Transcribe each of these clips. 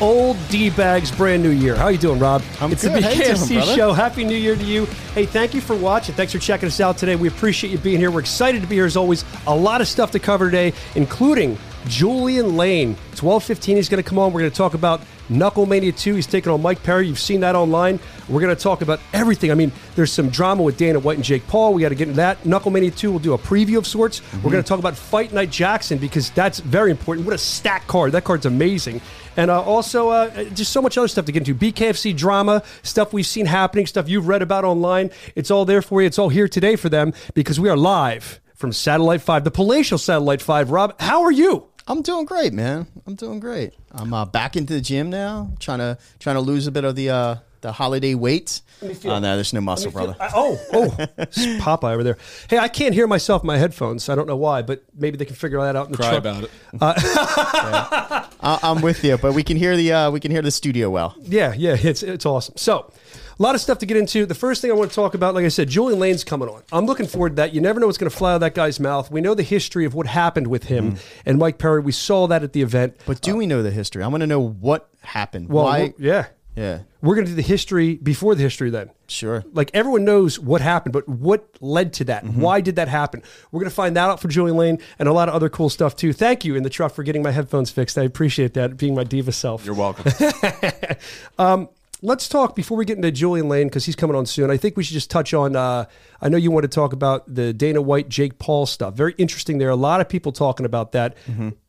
old D bags, brand new year. How you doing, Rob? I'm it's good. the How you doing, BKFC show. Happy New Year to you. Hey, thank you for watching. Thanks for checking us out today. We appreciate you being here. We're excited to be here as always. A lot of stuff to cover today, including Julian Lane. 12:15. He's going to come on. We're going to talk about Knucklemania 2. He's taking on Mike Perry. You've seen that online. We're going to talk about everything. I mean, there's some drama with Dana White and Jake Paul. We got to get into that. Knucklemania 2. We'll do a preview of sorts. We're mm-hmm. going to talk about Fight Night Jackson because that's very important. What a stack card. That card's amazing. And uh, also, uh, just so much other stuff to get into. BKFC drama, stuff we've seen happening, stuff you've read about online. It's all there for you. It's all here today for them because we are live from Satellite 5, the palatial Satellite 5. Rob, how are you? I'm doing great, man. I'm doing great. I'm uh, back into the gym now, trying to trying to lose a bit of the uh, the holiday weight. Oh no, there's no muscle, brother. I- oh, oh, it's Popeye over there. Hey, I can't hear myself in my headphones. I don't know why, but maybe they can figure that out in the Cry truck. about it. I- I'm with you, but we can hear the uh, we can hear the studio well. Yeah, yeah, it's it's awesome. So, a lot of stuff to get into. The first thing I want to talk about, like I said, Julian Lane's coming on. I'm looking forward to that. You never know what's going to fly out of that guy's mouth. We know the history of what happened with him Mm. and Mike Perry. We saw that at the event. But do we know the history? I want to know what happened. Well, Why? we're- yeah, Yeah, we're going to do the history before the history. Then, sure. like everyone knows what happened, but what led to that? Mm-hmm. Why did that happen? We're going to find that out for Julian Lane and a lot of other cool stuff too. Thank you in the truck for getting my headphones fixed. I appreciate that, being my diva self. You're welcome. Let's talk before we get into Julian Lane because he's coming on soon. I think we should just touch on. Uh, I know you want to talk about the Dana White, Jake Paul stuff. Very interesting there. are A lot of people talking about that.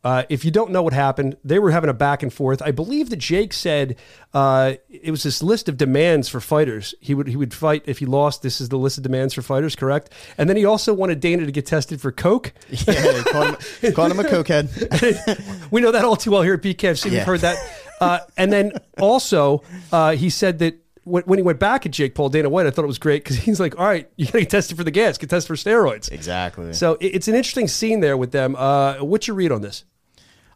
Uh, if you don't know what happened, they were having a back and forth. I believe that Jake said uh, it was this list of demands for fighters. He would he would fight if he lost. This is the list of demands for fighters, correct? And then he also wanted Dana to get tested for coke. Yeah, call him, him a cokehead. we know that all too well here at BKFC. We've Yeah. heard that. Uh, and then also, uh, he said that when, when he went back at Jake Paul, Dana White, I thought it was great because he's like, all right, you got to get tested for the gas, get tested for steroids. Exactly. So it- it's an interesting scene there with them. Uh, what's your read on this?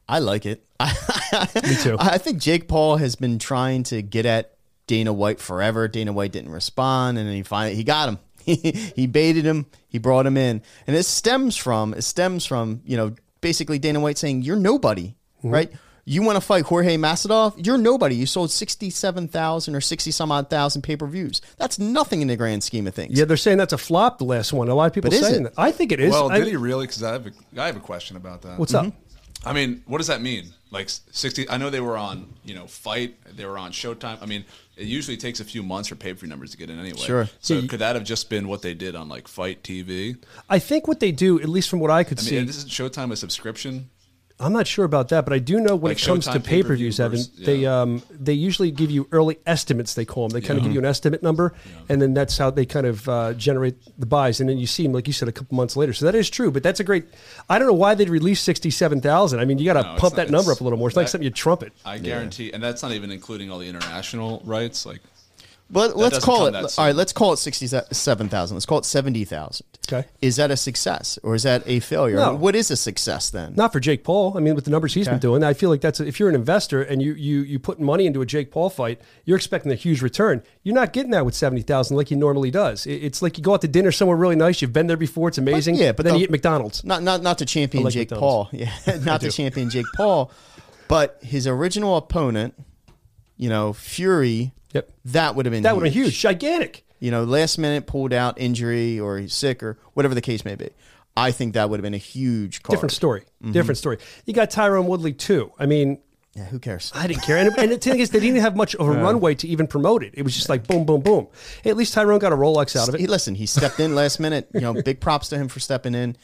I like it. Me too. I think Jake Paul has been trying to get at Dana White forever. Dana White didn't respond, and then he finally he got him. he baited him. He brought him in, and it stems from it stems from you know basically Dana White saying you're nobody, Mm-hmm. right? You want to fight Jorge Masvidal? You're nobody. You sold sixty seven thousand or sixty some odd thousand pay per views. That's nothing in the grand scheme of things. Yeah, they're saying that's a flop, the last one. A lot of people But is saying that. I think it is. well, I- did he really? Because I have a, I have a question about that. What's up? Mm-hmm. I mean, what does that mean? Like sixty? I know they were on, you know, Fight. They were on Showtime. I mean, it usually takes a few months for pay per view numbers to get in anyway. Sure. So Yeah, could that have just been what they did on like FITE TV? I think what they do, at least from what I could I mean, see, and this is Showtime a subscription. I'm not sure about that, but I do know when Like it comes to pay per views, Evan, versus- they um they usually give you early estimates. They call them. They kind of give you an estimate number, and then that's how they kind of uh, generate the buys. And then you see them, like you said, a couple months later. So that is true, but that's a great. I don't know why they'd release sixty seven thousand. I mean, you got to No, pump not- that number up a little more. It's like that- something you trumpet. I guarantee, and that's not even including all the international rights. Like, But let's call it. that All soon. right, let's call it sixty-seven thousand. Let's call it seventy thousand. Okay. Is that a success or is that a failure? No. What is a success then? Not for Jake Paul. I mean, with the numbers he's been doing, I feel like that's a, if you're an investor and you you you put money into a Jake Paul fight, you're expecting a huge return. You're not getting that with seventy thousand like he normally does. It- It's like you go out to dinner somewhere really nice. You've been there before. It's amazing. yeah, but then the- you eat McDonald's. Not not not to champion like Jake Paul. Yeah, not to champion Jake Paul, but his original opponent, you know, Fury. Yep. That would have been That would have been huge, gigantic. You know, last minute pulled out injury or he's sick or whatever the case may be. I think that would have been a huge card. Different story. Mm-hmm. Different story. You got Tyron Woodley too. I mean, Yeah, who cares? I didn't care. And, and the thing is, they didn't have much of a runway to even promote it. It was just like boom, boom, boom. Hey, at least Tyron got a Rolex out of it. He, it. listen, he stepped in last minute. You know, big props to him for stepping in.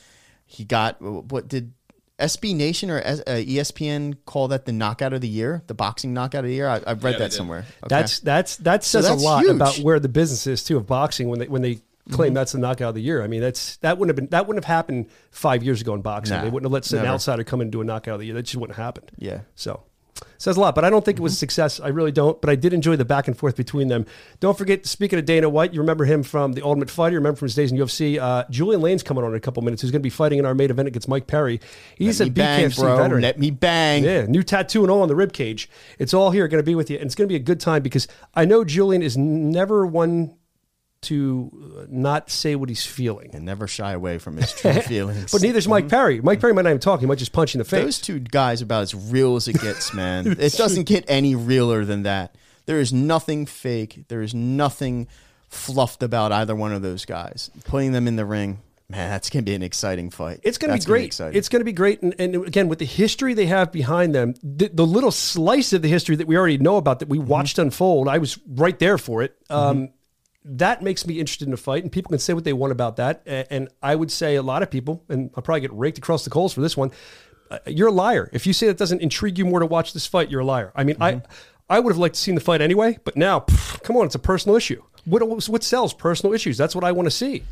He got what did SB Nation or uh, ESPN call that the knockout of the year, the boxing knockout of the year? I, I've read Yeah, that somewhere. Okay. That's that's that says that's a lot huge. Mm-hmm. about where the business is too of boxing when they when they claim that's the knockout of the year. I mean, that's that wouldn't have been that wouldn't have happened five years ago in boxing. Nah, they wouldn't have let an outsider come in and do a knockout of the year. That just wouldn't have happened. Yeah. So says a lot, but I don't think it was a success. I really don't. But I did enjoy the back and forth between them. Don't forget, speaking of Dana White, you remember him from the Ultimate Fighter. You remember from his days in UFC. Uh, Julian Lane's coming on in a couple minutes. Who's going to be fighting in our main event against Mike Perry? He's Let a bang, BKFC bro. veteran. Let me bang. Yeah, new tattoo and all on the rib cage. It's all here, going to be with you, and it's going to be a good time because I know Julian is never one to uh, not say what he's feeling. and never shy away from his true feelings. But neither is Mike Perry. Mike Perry might not even talk. He might just punch you in the face. Those two guys are about as real as it gets, man. it doesn't get any realer than that. There is nothing fake. There is nothing fluffed about either one of those guys. Putting them in the ring, man, that's gonna be an exciting fight. It's going to be That's gonna great. it's going to be great. And, and again, with the history they have behind them, the, the little slice of the history that we already know about that we Mm-hmm. watched unfold, I was right there for it. Um, That makes me interested in a fight, and people can say what they want about that. And I would say a lot of people, and I'll probably get raked across the coals for this one. Uh, you're a liar if you say that doesn't intrigue you more to watch this fight. You're a liar. I mean, I I would have liked to seen the fight anyway, but now, pff, come on, it's a personal issue. What what sells? Personal issues. That's what I want to see.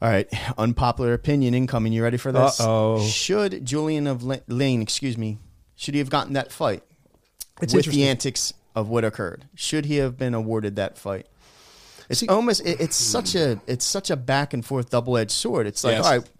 All right, unpopular opinion incoming. You ready for this? Uh-oh. Should Julian of La- Lane, excuse me, should he have gotten that fight It's with the antics of what occurred? Should he have been awarded that fight? It's See- almost it, it's such a it's such a back and forth double edged sword. It's like Yes. all right.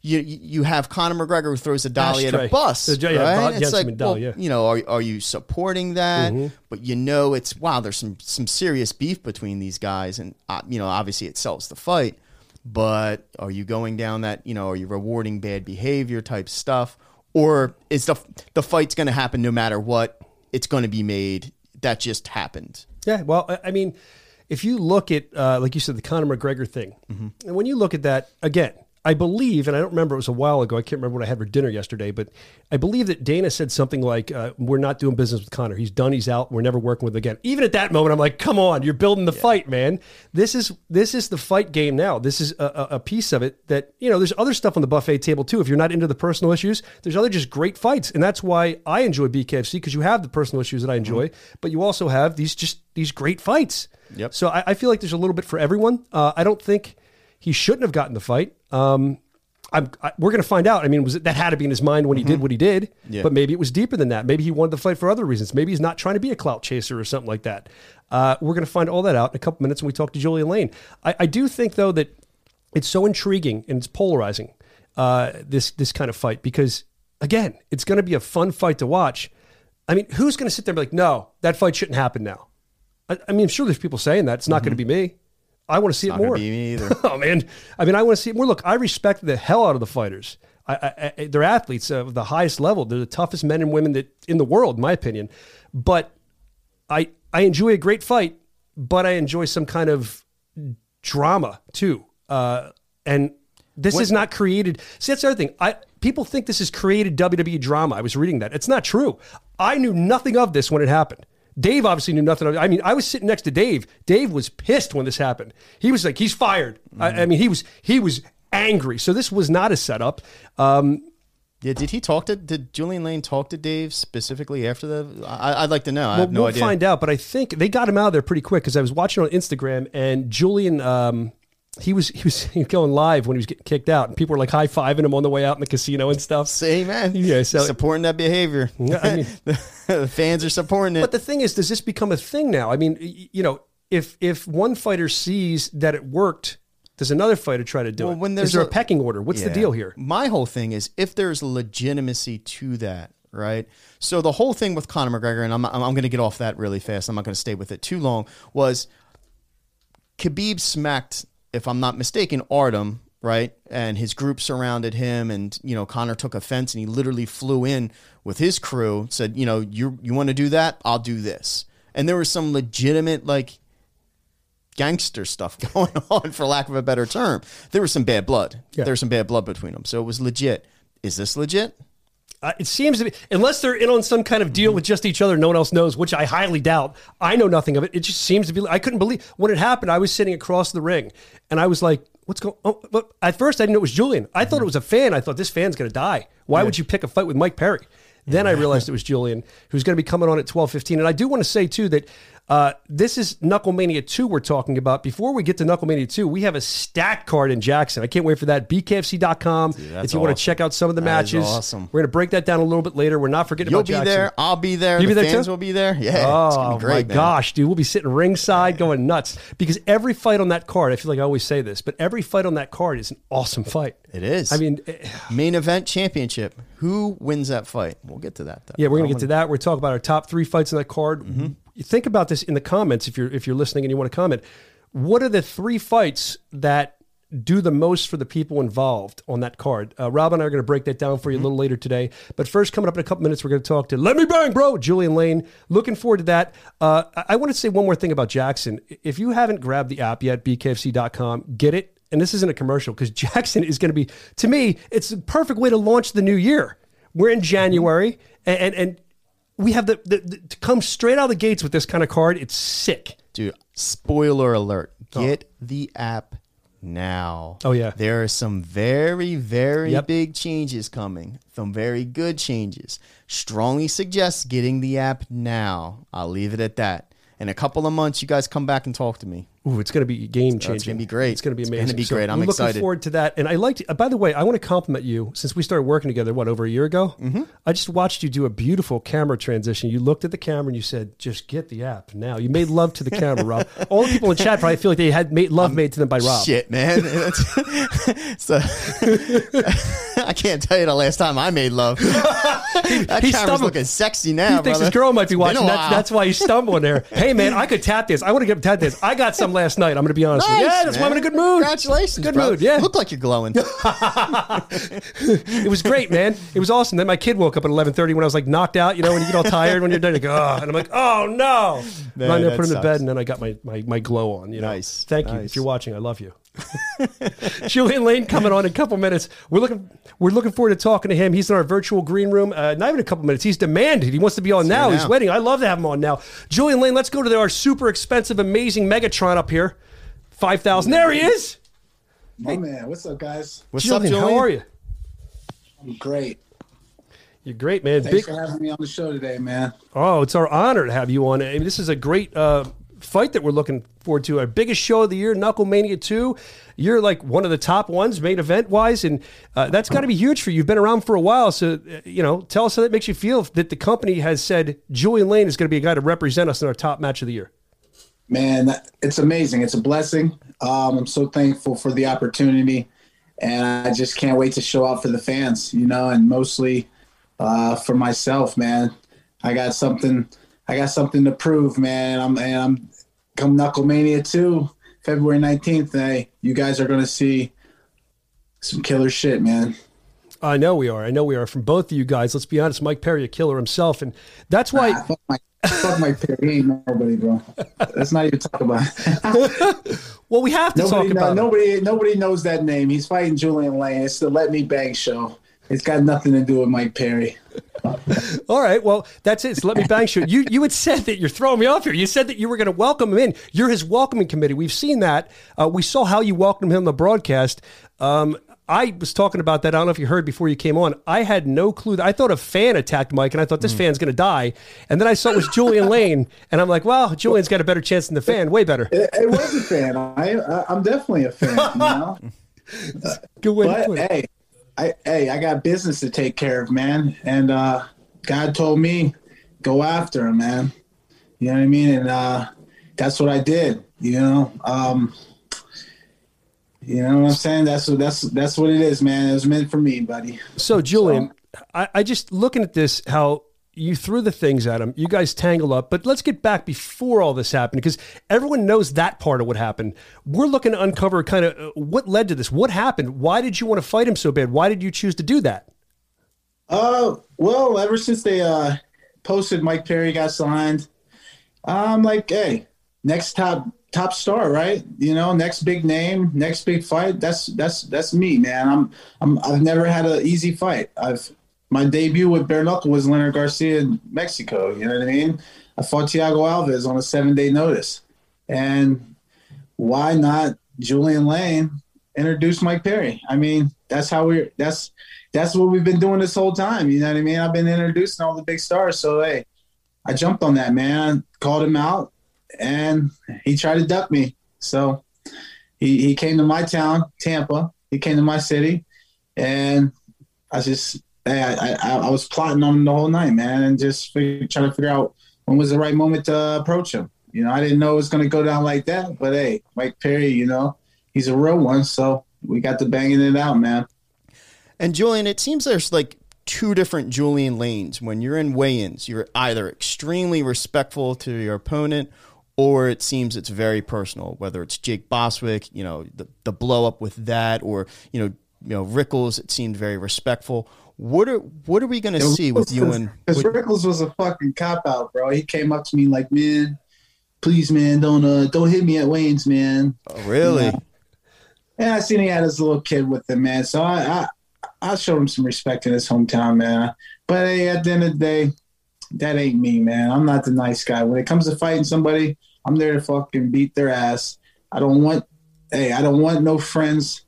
You, you have Conor McGregor who throws a dolly at a bus, The- yeah, right? Bob it's like, dolly, well, yeah. Mm-hmm. you know, are, are you supporting that? But you know, it's wow. There's some some serious beef between these guys, and uh, you know, obviously it sells the fight. But are you going down that you know? Are you rewarding bad behavior type stuff, or is the the fight's going to happen no matter what? It's going to be made. That just happened. Yeah, well, I mean, if you look at, uh, like you said, the Conor McGregor thing, and when you look at that again, I believe, and I don't remember, it was a while ago. I can't remember what I had for dinner yesterday, but I believe that Dana said something like, uh, "We're not doing business with Conor. He's done. He's out. We're never working with him again." Even at that moment, I'm like, "Come on, you're building the fight, man. This is this is the fight game now. This is a, a, piece of it that you know. There's other stuff on the buffet table too. If you're not into the personal issues, there's other just great fights, and that's why I enjoy BKFC because you have the personal issues that I enjoy, but you also have these just these great fights. Yep. So I, I feel like there's a little bit for everyone. Uh, I don't think he shouldn't have gotten the fight. Um, I'm, I, we're going to find out. I mean, was it, that had to be in his mind when he did what he did? Yeah. But maybe it was deeper than that. Maybe he wanted the fight for other reasons. Maybe he's not trying to be a clout chaser or something like that. Uh, we're going to find all that out in a couple minutes when we talk to Julian Lane. I, I do think though that it's so intriguing and it's polarizing. Uh, this this kind of fight because again, it's going to be a fun fight to watch. I mean, who's going to sit there and be like, no, that fight shouldn't happen now? I, I mean, I'm sure there's people saying that. It's not going to be me. I want to see it more. be me either. oh man, I mean, I want to see it more. Look, I respect the hell out of the fighters. I, I, I, they're athletes of the highest level. They're the toughest men and women that in the world, in my opinion. But I I enjoy a great fight, but I enjoy some kind of drama too. Uh, and this is not created. See, that's the other thing. I people think this is created WWE drama. I was reading that. It's not true. I knew nothing of this when it happened. Dave obviously knew nothing of. I mean, I was sitting next to Dave. Dave was pissed when this happened. He was like, he's fired. I, I mean, he was he was angry. So this was not a setup. Um, Yeah, did he talk to? Did Julian Lane talk to Dave specifically after the? I, I'd like to know. I Well, have no we'll idea. find out, but I think they got him out of there pretty quick because I was watching on Instagram and Julian, um, he was he was going live when he was getting kicked out, and people were like high fiving him on the way out in the casino and stuff. Say, man. Yeah, so- supporting that behavior. I mean- the fans are supporting it. But the thing is, does this become a thing now? I mean, you know, if if one fighter sees that it worked, does another fighter try to do Well, it? when is there's there a, a- pecking order? What's the deal here? My whole thing is if there's legitimacy to that, right? So the whole thing with Conor McGregor, and I'm, I'm going to get off that really fast. I'm not going to stay with it too long. Was Khabib smacked, if I'm not mistaken, Artem, right? And his group surrounded him, and you know Conor took offense, and he literally flew in with his crew, said, you know, you you want to do that? I'll do this. And there was some legitimate like gangster stuff going on, for lack of a better term. There was some bad blood. Yeah. There was some bad blood between them, so it was legit. Is this legit? Uh, it seems to be, unless they're in on some kind of deal with just each other, no one else knows, which I highly doubt. I know nothing of it. It just seems to be. I couldn't believe when it happened. I was sitting across the ring, and I was like, "What's going?" Oh, but at first, I didn't know it was Julian. I thought it was a fan. I thought this fan's going to die. Why would you pick a fight with Mike Perry? Then I realized it was Julian, who's going to be coming on at twelve fifteen. And I do want to say too that uh, this is Knucklemania two we're talking about. Before we get to Knucklemania two, we have a stack card in Jackson. I can't wait for that. BKFC.com. that's if you want to check out some of the That matches, awesome. we're going to break that down a little bit later. We're not forgetting You'll be Jackson. there. I'll be there. You the be there fans too? will be there. Yeah. Oh great, my man. gosh, dude! We'll be sitting ringside going nuts because every fight on that card. I feel like I always say this, but every fight on that card is an awesome fight. It is. I mean, main event championship. Who wins that fight? We'll get to that. Though. yeah, we're gonna get to that. We're talking about our top three fights on that card. Mm-hmm. Think about this in the comments if you're if you're listening and you want to comment. what are the three fights that do the most for the people involved on that card? Uh, Rob and I are going to break that down for you a little later today. But first, coming up in a couple minutes, we're going to talk to Let Me Bang, bro, Julian Lane. Looking forward to that. Uh, I, I want to say one more thing about Jackson. If you haven't grabbed the app yet, bkfc.com, get it. And this isn't a commercial because Jackson is going to be, to me, it's the perfect way to launch the new year. We're in January, and, and, and we have the, the, the to come straight out of the gates with this kind of card. It's sick. Dude, spoiler alert. Oh. Get the app now. Oh, yeah. There are some very, very Yep. big changes coming. Some very good changes. Strongly suggest getting the app now. I'll leave it at that. In a couple of months, you guys come back and talk to me. Ooh, it's going to be game changing. It's gonna be great. It's going to be amazing. It's gonna be So great. I'm we're excited. Looking forward to that. And I liked. Uh, by the way, I want to compliment you since we started working together. What over a year ago? Mm-hmm. I just watched you do a beautiful camera transition. You looked at the camera and you said, "Just get the app now." You made love to the camera, Rob. All the people in chat probably feel like they had made love made to them by Rob. Shit, man. so, can't tell you the last time I made love. that he's camera's stubborn. looking sexy now. He thinks brother. his girl might be watching. That's, that's why he's stumbling there. Hey, man, I could tap this. I want to get tap this. I got some last night. I'm going to be honest with you. Yeah, that's why I'm in a good mood. Congratulations. Good bro. mood, yeah. Look like you're glowing. It was great, man. It was awesome. Then my kid woke up at 11:30 when I was like knocked out. You know, when you get all tired when you're done, you go, oh, and I'm like, oh no. Man, I put him to bed, and then I got my my, my glow on. You know, Nice, Thank you. If you're watching, I love you. Julian Lane coming on in a couple minutes. We're looking we're looking forward to talking to him. He's in our virtual green room. Uh, not even a couple minutes. He's demanded. He wants to be on now. here He's waiting. I love to have him on now. Julian Lane, let's go to our super expensive, amazing Megatron up here. Five thousand. There he is. My man, what's up, guys? What's Julian, up, Julian? how are you? I'm great. You're great, man. Thanks Big, for having me on the show today, man. Oh, it's our honor to have you on. I mean, this is a great uh, fight that we're looking forward to. Our biggest show of the year, Knucklemania 2. You're like one of the top ones, main event wise, and uh, that's got to be huge for you. You've been around for a while, so uh, you know. Tell us how that makes you feel that the company has said Julian Lane is going to be a guy to represent us in our top match of the year. Man, it's amazing. It's a blessing. Um, I'm so thankful for the opportunity, and I just can't wait to show out for the fans. You know, and mostly uh, for myself, man. I got something. I got something to prove, man. I'm and I'm come Knuckle Mania 2, February 19th. Hey, you guys are gonna see some killer shit, man. I know we are. I know we are. From both of you guys, let's be honest. Mike Perry, a killer himself, and that's why. Ah, fuck my fuck pick. He ain't nobody, bro. Let's not even talk about. It. Well, we have to Nobody, talk know- about. it. nobody, nobody knows that name. He's fighting Julian Lane. It's the Let Me Bang show. It's got nothing to do with Mike Perry. All right. Well, that's it. So let me bang shoot. You you had said that you're throwing me off here. You said that you were going to welcome him in. You're his welcoming committee. We've seen that. Uh, we saw how you welcomed him on the broadcast. Um, I was talking about that. I don't know if you heard before you came on. I had no clue. I thought a fan attacked Mike, and I thought this fan's going to die. And then I saw it was Julian Lane, and I'm like, well, Julian's got a better chance than the fan. Way better. It, it was a fan. I, I, I'm definitely a fan. You know? Good way to put it. hey, I, hey, I got business to take care of, man. And uh, God told me go after him, man. You know what I mean? And uh, that's what I did. You know. Um, you know what I'm saying? That's what that's that's what it is, man. It was meant for me, buddy. So, Julian, I, I just looking at this, how you threw the things at him. You guys tangle up, but let's get back before all this happened because everyone knows that part of what happened. We're looking to uncover kind of uh, what led to this. What happened? Why did you want to fight him so bad? Why did you choose to do that? Uh, well, ever since they uh posted Mike Perry got signed, I'm like, hey, next top top star, right? You know, next big name, next big fight. That's that's that's me, man. I'm I'm I've never had an easy fight. I've my debut with bare knuckle was Leonard Garcia in Mexico. You know what I mean? I fought Thiago Alves on a seven day notice, and why not Julian Lane introduce Mike Perry? I mean, that's how we're that's that's what we've been doing this whole time. You know what I mean? I've been introducing all the big stars. So hey, I jumped on that man, called him out, and he tried to duck me. So he he came to my town, Tampa. He came to my city, and I just I I, I was plotting on him the whole night, man, and just trying to figure out when was the right moment to approach him. You know, I didn't know it was going to go down like that, but hey, Mike Perry, you know, he's a real one, so we got to banging it out, man. And Julian, it seems there's like two different Julian lanes. When you're in weigh-ins, you're either extremely respectful to your opponent or it seems it's very personal. Whether it's Jake Bostwick, you know, the the blow up with that, or you know, you know Rickels, it seemed very respectful. What are what are we going to see with you and? Because Rickels was a fucking cop out, bro. He came up to me like, man, please, man, don't uh, don't hit me at Wayne's, man. Oh, really? Yeah. And I seen he had his little kid with him, man. So I, I, I showed him some respect in his hometown, man. But hey, at the end of the day, that ain't me, man. I'm not the nice guy. When it comes to fighting somebody, I'm there to fucking beat their ass. I don't want, hey, I don't want no friends.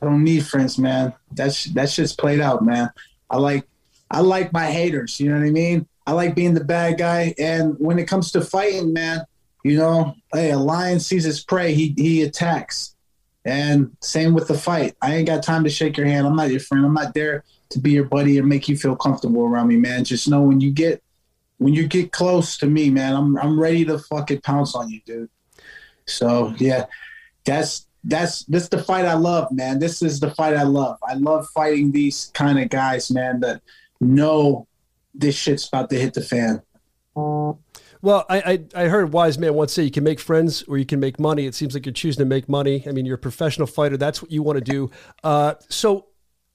I don't need friends, man. That's that shit's played out, man. I like, I like my haters. You know what I mean? I like being the bad guy. And when it comes to fighting, man, you know, hey, a lion sees his prey, he he attacks. And same with the fight. I ain't got time to shake your hand. I'm not your friend. I'm not there to be your buddy and make you feel comfortable around me, man. Just know when you get when you get close to me, man, I'm I'm ready to fucking pounce on you, dude. So yeah, that's that's this the fight I love, man. This is the fight I love. I love fighting these kind of guys, man, that know this shit's about to hit the fan. Well, I, I, I heard a wise man once say you can make friends or you can make money. It seems like you're choosing to make money. I mean, you're a professional fighter. That's what you want to do. Uh, so,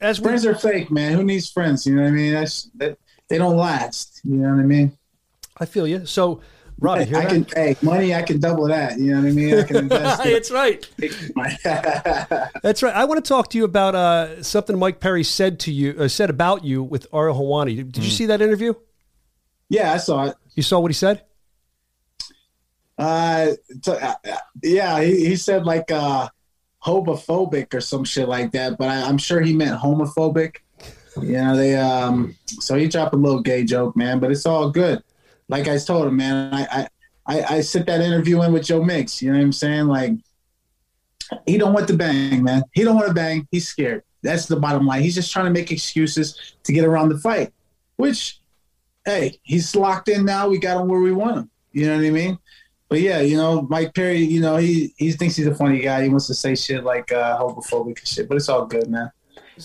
as we, Friends are fake, man. Who needs friends? You know what I mean? That's that they don't last. You know what I mean? I feel you. So, Hear I that? can pay money. I can double that. You know what I mean? I can invest. That's right. That's right. I want to talk to you about uh, something Mike Perry said to you, uh, said about you with Ariel Helwani. Did, did you see that interview? yeah, I saw it. You saw what he said? Uh, t- uh, yeah, he, he said like uh, homophobic or some shit like that, but I, I'm sure he meant homophobic. You know, they um, so he dropped a little gay joke, man, but it's all good. Like I told him, man, I I, I, I sit that interview in with Joe Mix. You know what I'm saying? Like he don't want to bang, man. He don't want to bang. He's scared. That's the bottom line. He's just trying to make excuses to get around the fight, which, hey, he's locked in now. We got him where we want him. You know what I mean? But yeah, you know, Mike Perry, you know, he he thinks he's a funny guy. He wants to say shit like uh, homophobic and shit, but it's all good, man.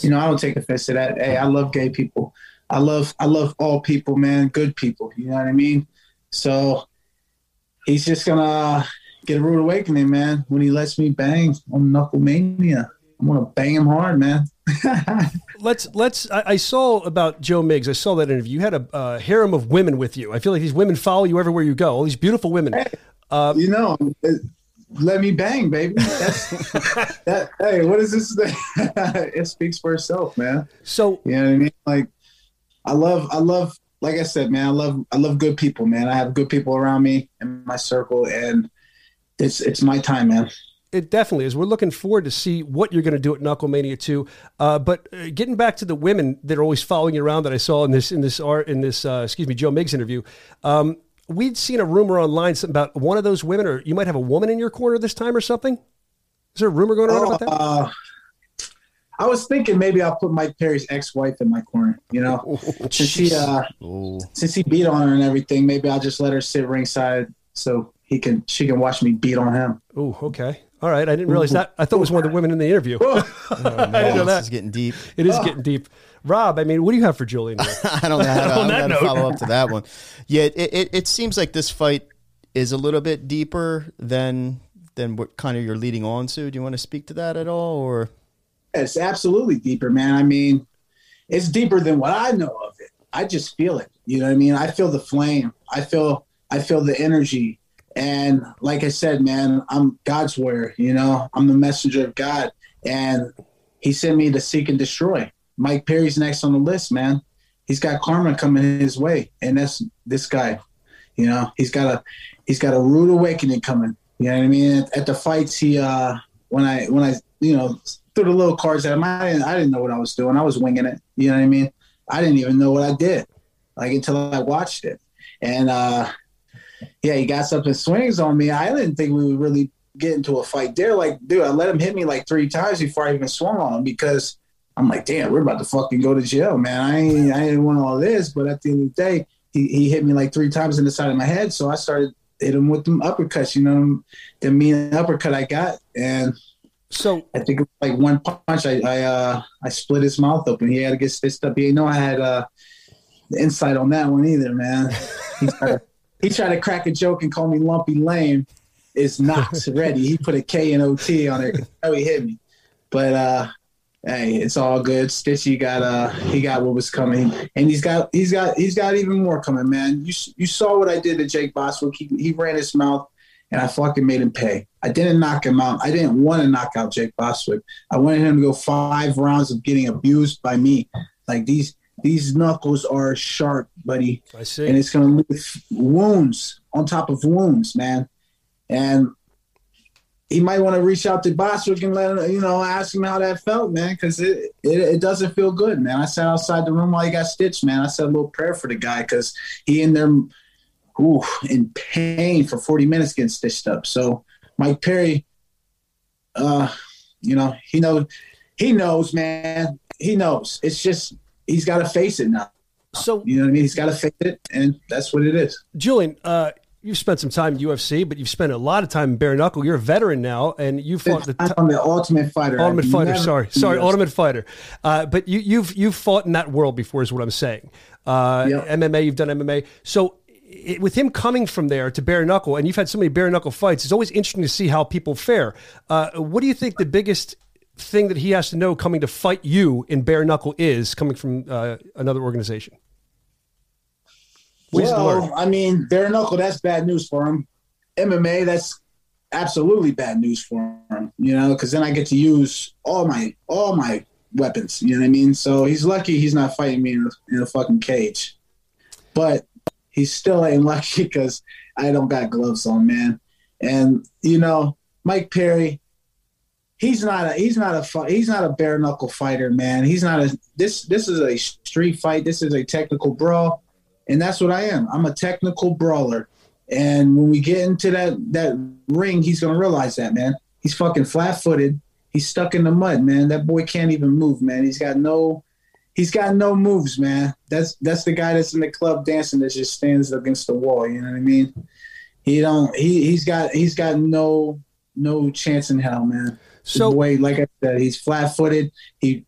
You know, I don't take offense to that. Hey, I love gay people. I love I love all people, man. Good people. You know what I mean? So he's just gonna get a rude awakening, man. When he lets me bang on Knuckle Mania, I'm gonna bang him hard, man. Let's let's. I, I saw about Joe Miggs. I saw that interview. You had a uh, harem of women with you. I feel like these women follow you everywhere you go. All these beautiful women. you know, it- let me bang, baby. That. Hey, what is this? it speaks for itself, man. So You know what I mean? Like, I love, I love, like I said, man, I love, I love good people, man. I have good people around me in my circle, and it's it's my time, man. It definitely is. We're looking forward to see what you're going to do at Knucklemania 2. Uh, but uh, getting back to the women that are always following you around that I saw in this in this art in this uh, excuse me Joe Miggs interview, um, we'd seen a rumor online about one of those women, or you might have a woman in your corner this time or something. Is there a rumor going around about that? Uh, I was thinking maybe I'll put Mike Perry's ex-wife in my corner. You know, since he uh, Ooh. since he beat on her and everything, maybe I'll just let her sit ringside so he can she can watch me beat on him. Oh, okay. All right. I didn't realize that. I thought it was one of the women in the interview. Oh, I didn't know this that. is getting deep. It is getting deep. Rob, I mean, what do you have for Julian? I don't know how to, I that to note. follow up to that one. Yeah, it, it, it seems like this fight is a little bit deeper than than what kind of you're leading on to. Do you want to speak to that at all, or It's absolutely deeper, man. I mean, it's deeper than what I know of it. I just feel it. You know what I mean? I feel the flame. I feel I feel the energy. And like I said, man, I'm God's warrior, you know. I'm the messenger of God. And he sent me to seek and destroy. Mike Perry's next on the list, man. He's got karma coming his way. And that's this guy. You know, he's got a he's got a rude awakening coming. You know what I mean? At, at the fights, he uh when I when I you know threw the little cards at him, I didn't I didn't know what I was doing. I was winging it. You know what I mean? I didn't even know what I did, like until I watched it. And uh yeah, he got something swings on me. I didn't think we would really get into a fight there. Like, dude, I let him hit me like three times before I even swung on him because I'm like, damn, we're about to fucking go to jail, man. I ain't, I didn't want all this, but at the end of the day, he, he hit me like three times in the side of my head. So I started hit him with them uppercuts, you know, the mean uppercut I got. And So I think like one punch, I I, uh, I split his mouth open. He had to get stitched up. He didn't know I had uh, the insight on that one either, man. He tried, to, he tried to crack a joke and call me lumpy lame. is not ready. He put a K and O T on it. Oh, he hit me. But uh, hey, it's all good. Stitchy got uh he got what was coming, and he's got he's got he's got even more coming, man. You you saw what I did to Jake Bostwick. He he ran his mouth, and I fucking made him pay. I didn't knock him out. I didn't want to knock out Jake Bostwick. I wanted him to go five rounds of getting abused by me. Like these these knuckles are sharp, buddy. I see. And it's gonna leave wounds on top of wounds, man. And he might want to reach out to Bostwick and let him, you know, ask him how that felt, man, because it, it, it doesn't feel good, man. I sat outside the room while he got stitched, man. I said a little prayer for the guy because he in there, ooh, in pain for 40 minutes getting stitched up. So Mike Perry, uh, you know, he knows, he knows, man. He knows. It's just he's got to face it now. So You know what I mean? He's got to face it, and that's what it is. Julian, uh, you've spent some time in UFC, but you've spent a lot of time in bare knuckle. You're a veteran now, and you fought the. I'm the Ultimate Fighter. Ultimate I've Fighter. Sorry, sorry, UFC. Ultimate Fighter. Uh, but you, you've you've fought in that world before, is what I'm saying. Uh, Yep. MMA, you've done MMA. So it, with him coming from there to bare knuckle, and you've had so many bare knuckle fights, it's always interesting to see how people fare. Uh, what do you think the biggest thing that he has to know coming to fight you in bare knuckle is coming from uh, another organization? What. Well, I mean, bare knuckle, that's bad news for him. MMA, that's absolutely bad news for him. You know, because then I get to use all my all my weapons. You know what I mean? So he's lucky he's not fighting me in a, in a fucking cage. But he still ain't lucky because I don't got gloves on, man. And you know, Mike Perry, he's not a he's not a he's not a bare knuckle fighter, man. He's not a this this is a street fight. This is a technical brawl, and that's what I am. I'm a technical brawler. And when we get into that that ring, he's gonna realize that, man. He's fucking flat footed. He's stuck in the mud, man. That boy can't even move, man. He's got no he's got no moves, man. That's that's the guy that's in the club dancing that just stands against the wall. You know what I mean? He don't he he's got he's got no no chance in hell, man. So- the boy, like I said, he's flat footed. He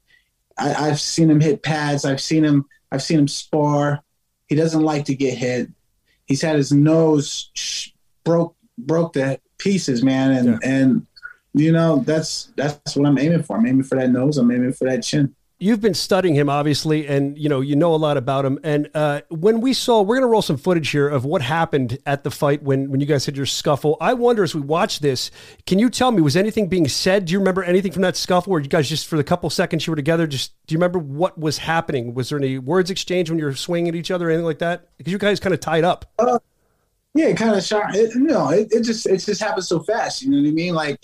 I, I've seen him hit pads. I've seen him I've seen him spar. He doesn't like to get hit. He's had his nose sh- broke broke to pieces, man, and Yeah. and you know that's that's what I'm aiming for. I'm aiming for that nose. I'm aiming for that chin. You've been studying him obviously and you know you know a lot about him and uh, when we saw we're going to roll some footage here of what happened at the fight when when you guys had your scuffle i wonder as we watch this can you tell me was anything being said do you remember anything from that scuffle or you guys just for the couple seconds you were together just do you remember what was happening was there any words exchanged when you were swinging at each other or anything like that because you guys kind of tied up Yeah, it kind of shot. It, no, it, it just it just happened so fast. You know what I mean? Like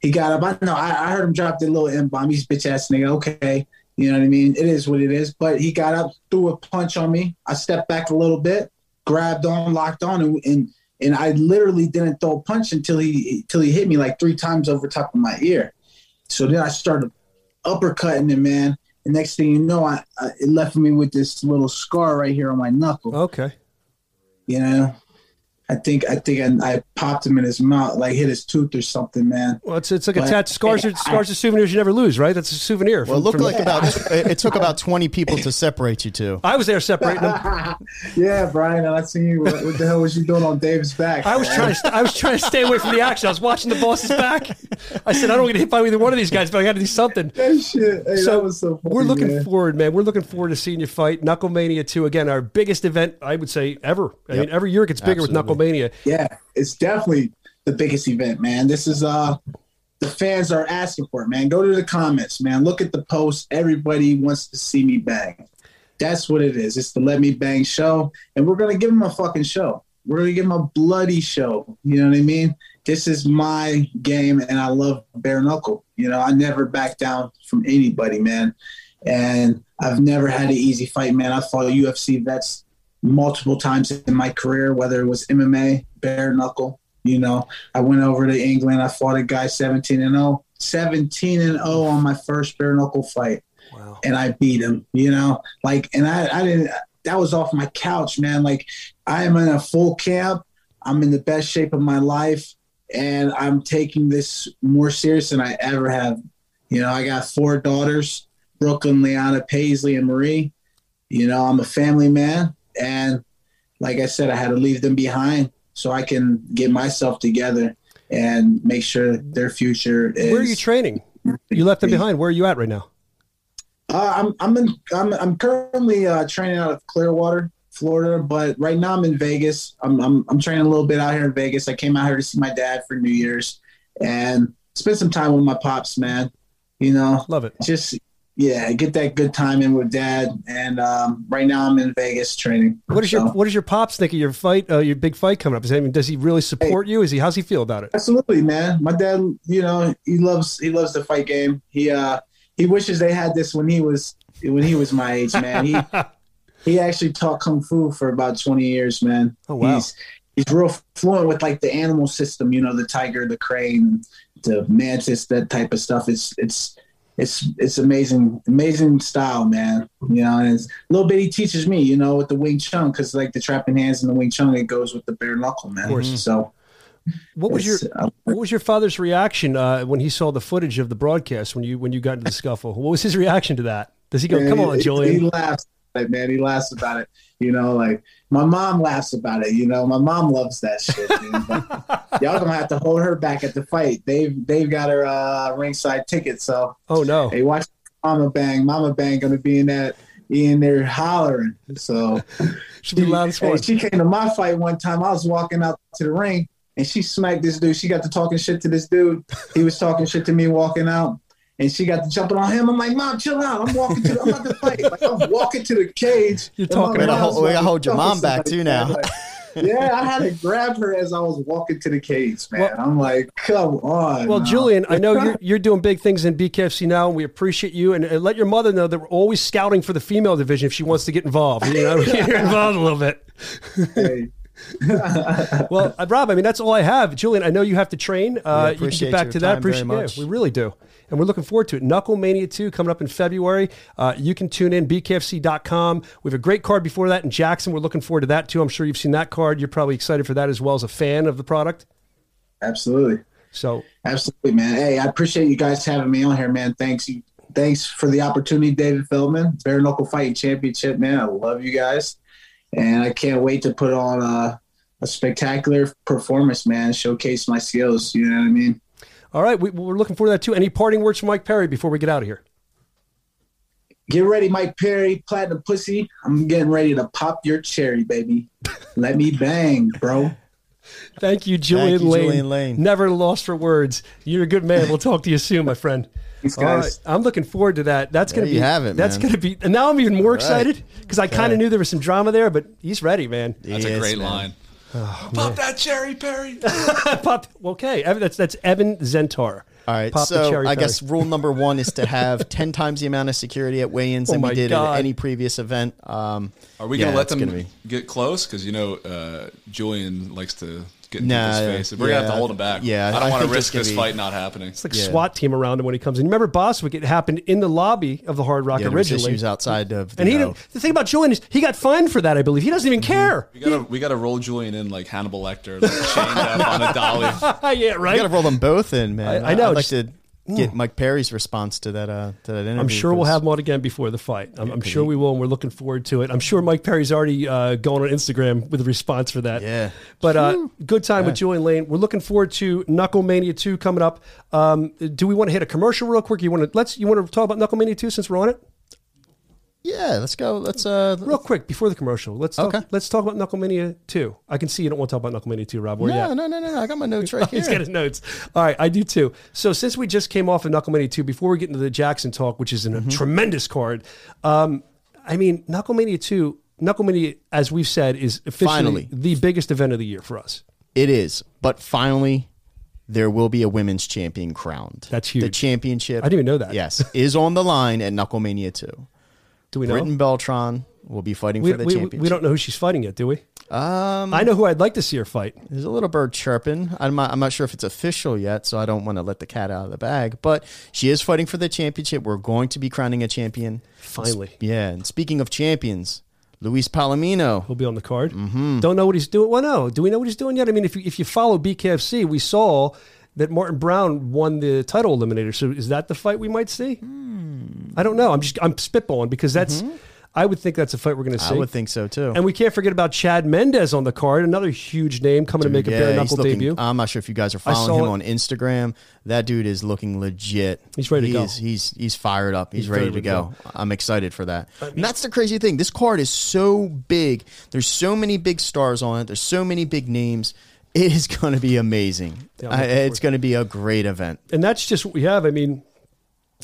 he got up. I know. I, I heard him drop the little M bomb. He's bitch ass nigga. Okay, you know what I mean? It is what it is. But he got up, threw a punch on me. I stepped back a little bit, grabbed on, locked on, and and, and I literally didn't throw a punch until he until he hit me like three times over top of my ear. So then I started uppercutting him, man. And next thing you know, I, I it left me with this little scar right here on my knuckle okay you know. I think I think I, I popped him in his mouth, like hit his tooth or something, man. well it's, it's like a But- tat scars are scars are souvenirs you never lose right that's a souvenir Well, it looked from- like about it it took about twenty people to separate you two. i was there separating them yeah, Brian, I seen you. What, what the hell was you doing on Dave's back? I was trying to I was trying to stay away from the action. I was watching the boss's back. I said I don't want to get hit by either one of these guys, but I got to do something. That shit. Hey, So that was so funny, we're looking man. forward, man. We're looking forward to seeing you fight Knucklemania 2 again. Our biggest event, I would say, ever. I mean, every year it gets bigger with Absolutely. Knucklemania. Yeah, it's definitely the biggest event, man. This is uh the fans are asking for it, man. Go to the comments, man. Look at the post. Everybody wants to see me bang. That's what it is. It's the Let Me Bang show, and we're gonna give them a fucking show. We're gonna give them a bloody show. You know what I mean? This is my game, and I love bare knuckle. You know, I never back down from anybody, man. And I've never had an easy fight, man. I fought UFC vets multiple times in my career, whether it was MMA, bare knuckle. You know, I went over to England. I fought a guy 17 and 0, 17 and 0 on my first bare knuckle fight, Wow. and I beat him. You know, like, and I, I didn't. That was off my couch, man. Like, I am in a full camp. I'm in the best shape of my life, and I'm taking this more serious than I ever have. You know, I got four daughters: Brooklyn, Liana, Paisley, and Marie. You know, I'm a family man, and like I said, I had to leave them behind so I can get myself together. and make sure their future is. Where are you training? You left them behind. Where are you at right now? Uh, I'm I'm in, I'm I'm currently uh, training out of Clearwater, Florida, but right now I'm in Vegas. I'm, I'm I'm training a little bit out here in Vegas. I came out here to see my dad for New Year's and spend some time with my pops, man. You know, Love it. just yeah, get that good time in with dad. And um, right now I'm in Vegas training. What is your So- What does your pops think of your fight? Uh, your big fight coming up? Is that, I mean, does he really support you? Is he? How's he feel about it? Absolutely, man. My dad, you know, he loves he loves the fight game. He uh he wishes they had this when he was when he was my age, man. He he actually taught kung fu for about twenty years, man. Oh, wow. He's he's real fluent with like the animal system, you know, the tiger, the crane, the mantis, that type of stuff. It's it's it's it's amazing, amazing style, man. You know, and it's, little bit he teaches me, you know, with the Wing Chun, because like the trapping hands and the Wing Chun, it goes with the bare knuckle, man. course. So What was your uh, What was your father's reaction uh, when he saw the footage of the broadcast when you when you got into the scuffle? What was his reaction to that? Does he go, "Come he- on, He, Julian"? laughs at it, man. He laughs about it. You know, like my mom laughs about it. You know, my mom loves that shit. Y'all gonna have to hold her back at the fight. They've they've got her uh, ringside ticket. So Oh no! hey, watch Mama Bang. Mama Bang gonna be in that in there hollering. So the hey, she came to my fight one time. I was walking out to the ring and she smacked this dude. She got to talking shit to this dude. He was talking shit to me walking out. And she got to jumping on him. I'm like, Mom, chill out. I'm walking to the, I'm about to fight. Like, I'm walking to the cage. You're And talking my about- mom's We gotta hold your mom back, too, now. Like, yeah, I had to grab her as I was walking to the cage, man. Well- I'm like, come on. Well, now. Julian, I know you're, you're doing big things in BKFC now, and we appreciate you. And uh, let your mother know that we're always scouting for the female division if she wants to get involved. You know, get her involved a little bit. Hey, Well, uh, Rob, I mean, that's all I have. Julian, I know you have to train. Uh, you can get back your to that. Appreciate much. Yeah, we really do. And we're looking forward to it. Knuckle Mania 2 coming up in February. Uh, you can tune in, bkfc.com. We have a great card before that in Jackson. We're looking forward to that too. I'm sure you've seen that card. You're probably excited for that as well as a fan of the product. absolutely. So, Absolutely, man. Hey, I appreciate you guys having me on here, man. Thanks you. Thanks for the opportunity, David Feldman, Bare Knuckle Fighting Championship, man. I love you guys, and I can't wait to put on a, a spectacular performance, man. Showcase my skills. You know what I mean? All right, we, we're looking forward to that too. Any parting words from Mike Perry before we get out of here? Get ready, Mike Perry, Platinum Pussy. I'm getting ready to pop your cherry, baby. Let me bang, bro. Thank you, Julian, you, Lane. Julian Lane. Never lost for words. You're a good man. We'll talk to you soon, my friend. Thanks, All guys. right. I'm looking forward to that. That's going to be. you have it, That's man. going to be. And now I'm even more excited because I kind of Okay. knew there was some drama there, but he's ready, man. That's Yes, a great man. line. Oh, Pop that cherry, Perry. Pop. Okay, that's that's Evan Zentar. All right, Pop the so cherry I Perry. guess rule number one is to have ten times the amount of security at weigh-ins Oh than we did God. at any previous event. Um, Are we yeah, gonna let them gonna be- get close? Because you know uh, Julian likes to get in Nah, people's face. We're gonna have to hold him back. yeah, I don't want to risk gonna this be- fight not happening. It's like Yeah. SWAT team around him when he comes in. Remember Bostwick? It happened in the lobby of the Hard Rock yeah, there was originally. issues outside of the and he didn't, the thing about Julian is he got fined for that. I believe he doesn't even Mm-hmm. care. We gotta we gotta roll Julian in like Hannibal Lecter, like chained up on a dolly. yeah, right. You got to roll them both in, man. I- I know, I'd like to get Mike Perry's response to that. Uh, to that interview. I'm sure we'll have him on again before the fight. I'm, I'm sure we will, and we're looking forward to it. I'm sure Mike Perry's already uh, going on Instagram with a response for that. Yeah. But uh, good time with Julian Lane. We're looking forward to Knuckle Mania 2 coming up. Um, do we want to hit a commercial real quick? You want to let's you want to talk about Knuckle Mania 2 since we're on it? Yeah, let's go. Let's uh. Real quick before the commercial. Let's talk, Okay. let's talk about Knucklemania 2. I can see you don't want to talk about Knucklemania 2, Rob. Where you no, at? no, no, no. I got my notes right He's got here. his notes. All right, I do too. So since we just came off of Knucklemania 2, before we get into the Jackson talk, which is a Mm-hmm. tremendous card, um, I mean, Knucklemania 2, Knucklemania, as we've said, is officially Finally. the biggest event of the year for us. It is, but finally, there will be a women's champion crowned. That's huge. The championship. I didn't even know that. Yes, is on the line at Knucklemania two. Do we know? Britton Beltran will be fighting we, for the we, championship. we don't know who she's fighting yet, do we? Um, I know who I'd like to see her fight. there's a little bird chirping. I'm not, I'm not sure if it's official yet, so I don't want to let the cat out of the bag. But she is fighting for the championship. We're going to be crowning a champion. Finally. Yeah, and speaking of champions, Luis Palomino. He'll be on the card. Mm-hmm. Don't know what he's doing. Well, no. Do we know what he's doing yet? I mean, if you, if you follow BKFC, we saw that Martin Brown won the title eliminator. So is that the fight we might see? Hmm. I don't know. I'm just I'm spitballing because that's. Mm-hmm. I would think that's a fight we're going to see. I would think so too. And we can't forget about Chad Mendes on the card, another huge name coming to make a bare knuckle looking- debut. I'm not sure if you guys are following him it. on Instagram. That dude is looking legit. He's ready to go. is- he's he's fired up. He's, He's ready ready to go. I'm excited for that. and that's the crazy thing. This card is so big. There's so many big stars on it. There's so many big names. It is going to be amazing. Yeah, I- it's going to be a great event. and that's just what we have. I mean,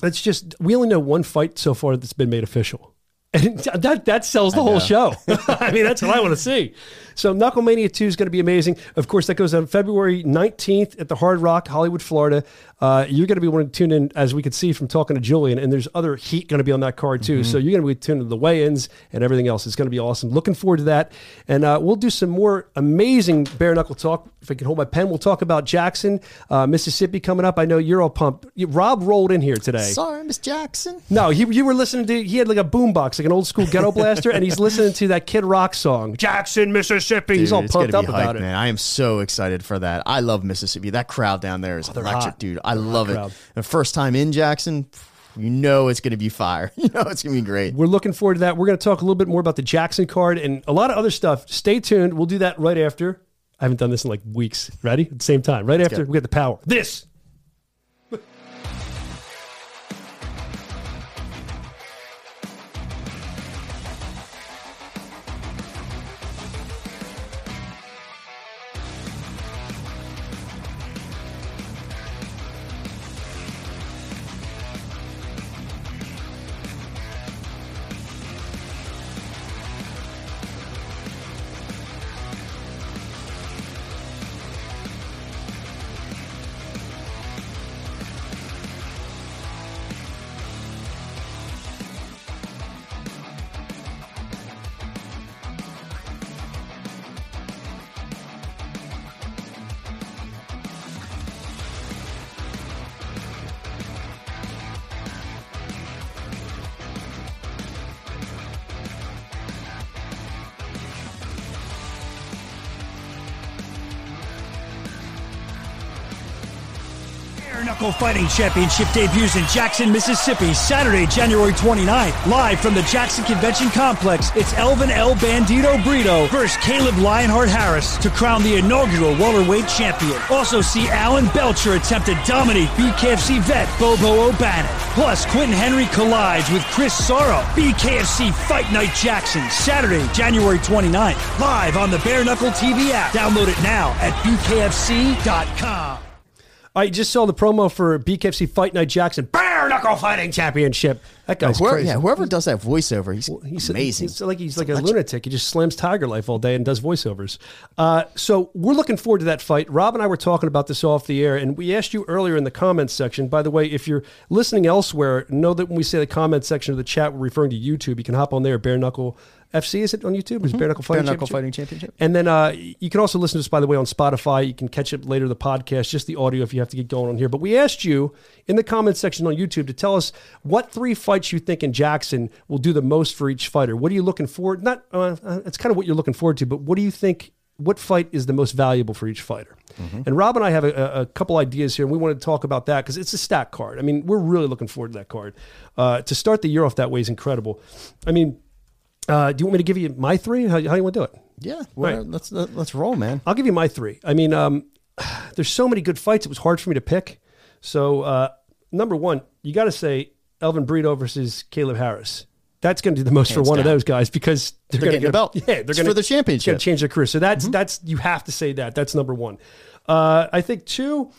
it's just we only know one fight so far that's been made official. And that that sells the whole show. I mean, that's what I want to see. So Knucklemania 2 is going to be amazing. Of course, that goes on February 19th at the Hard Rock, Hollywood, Florida. Uh, you're going to be wanting to tune in, as we could see from talking to Julian, and there's other heat going to be on that card too. So you're going to be tuned to the weigh-ins and everything else. It's going to be awesome. Looking forward to that. And uh, we'll do some more amazing bare knuckle talk. If I can hold my pen, we'll talk about Jackson, uh, Mississippi coming up. I know you're all pumped. Rob rolled in here today. Sorry, Miss Jackson. No, he, you were listening to, he had like a boombox, like an old school ghetto blaster, and he's listening to that Kid Rock song, Jackson, Mississippi. he's Dude, all pumped up be about it. Man, I am so excited for that. I love Mississippi. That crowd down there is electric, hot. dude. I love it. The first time in Jackson, you know it's going to be fire. You know it's going to be great. We're looking forward to that. We're going to talk a little bit more about the Jackson card and a lot of other stuff. Stay tuned. We'll do that right after. I haven't done this in like weeks. Ready? At the same time. Right after go. we get the power. This. Knuckle Fighting Championship debuts in Jackson, Mississippi, Saturday, January 29th. Live from the Jackson Convention Complex, it's Elvin El Bandito Brito versus Caleb Lionheart Harris to crown the inaugural welterweight champion. Also see Alan Belcher attempt to dominate BKFC vet Bobo O'Bannon. Plus, Quentin Henry collides with Chris Sorrow. BKFC Fight Night Jackson, Saturday, January 29th. Live on the Bare Knuckle TV app. Download it now at bkfc.com. I just saw the promo for BKFC Fight Night Jackson Bare Knuckle Fighting Championship. That guy's Whoever, crazy. yeah, whoever does that voiceover, he's, He's amazing. He's like he's like a lunatic. He just slams Tiger Life all day and does voiceovers. Uh, so we're looking forward to that fight. Rob and I were talking about this off the air, and we asked you earlier in the comments section. By the way, if you're listening elsewhere, know that when we say the comments section of the chat, we're referring to YouTube. You can hop on there. Bare Knuckle FC is it on YouTube? Is it Bare Knuckle Fighting Bare Knuckle Championship? Fighting Championship. And then uh, you can also listen to us, by the way, on Spotify. You can catch it later, the podcast, just the audio if you have to get going on here. But we asked you in the comments section on YouTube to tell us what three fights you think in Jackson will do the most for each fighter. What are you looking forward? Not uh, uh, it's kind of what you're looking forward to, but what do you think? What fight is the most valuable for each fighter? And Rob and I have a, a- a couple ideas here, and we want to talk about that because it's a stack card. I mean, we're really looking forward to that card. Uh, to start the year off that way is incredible. I mean, uh, do you want me to give you my three? How, how you want to do it? Yeah, well, Right. let's let's roll, man. I'll give you my three. I mean, um, there's so many good fights. It was hard for me to pick. So, uh, number one, you got to say Elvin Brito versus Caleb Harris. That's going to do the most for Hands one of those guys because they're, going to getting the belt. Yeah, they're going for the championship. Going to change their career. So that's that's you have to say that. That's number one. Uh, I think two.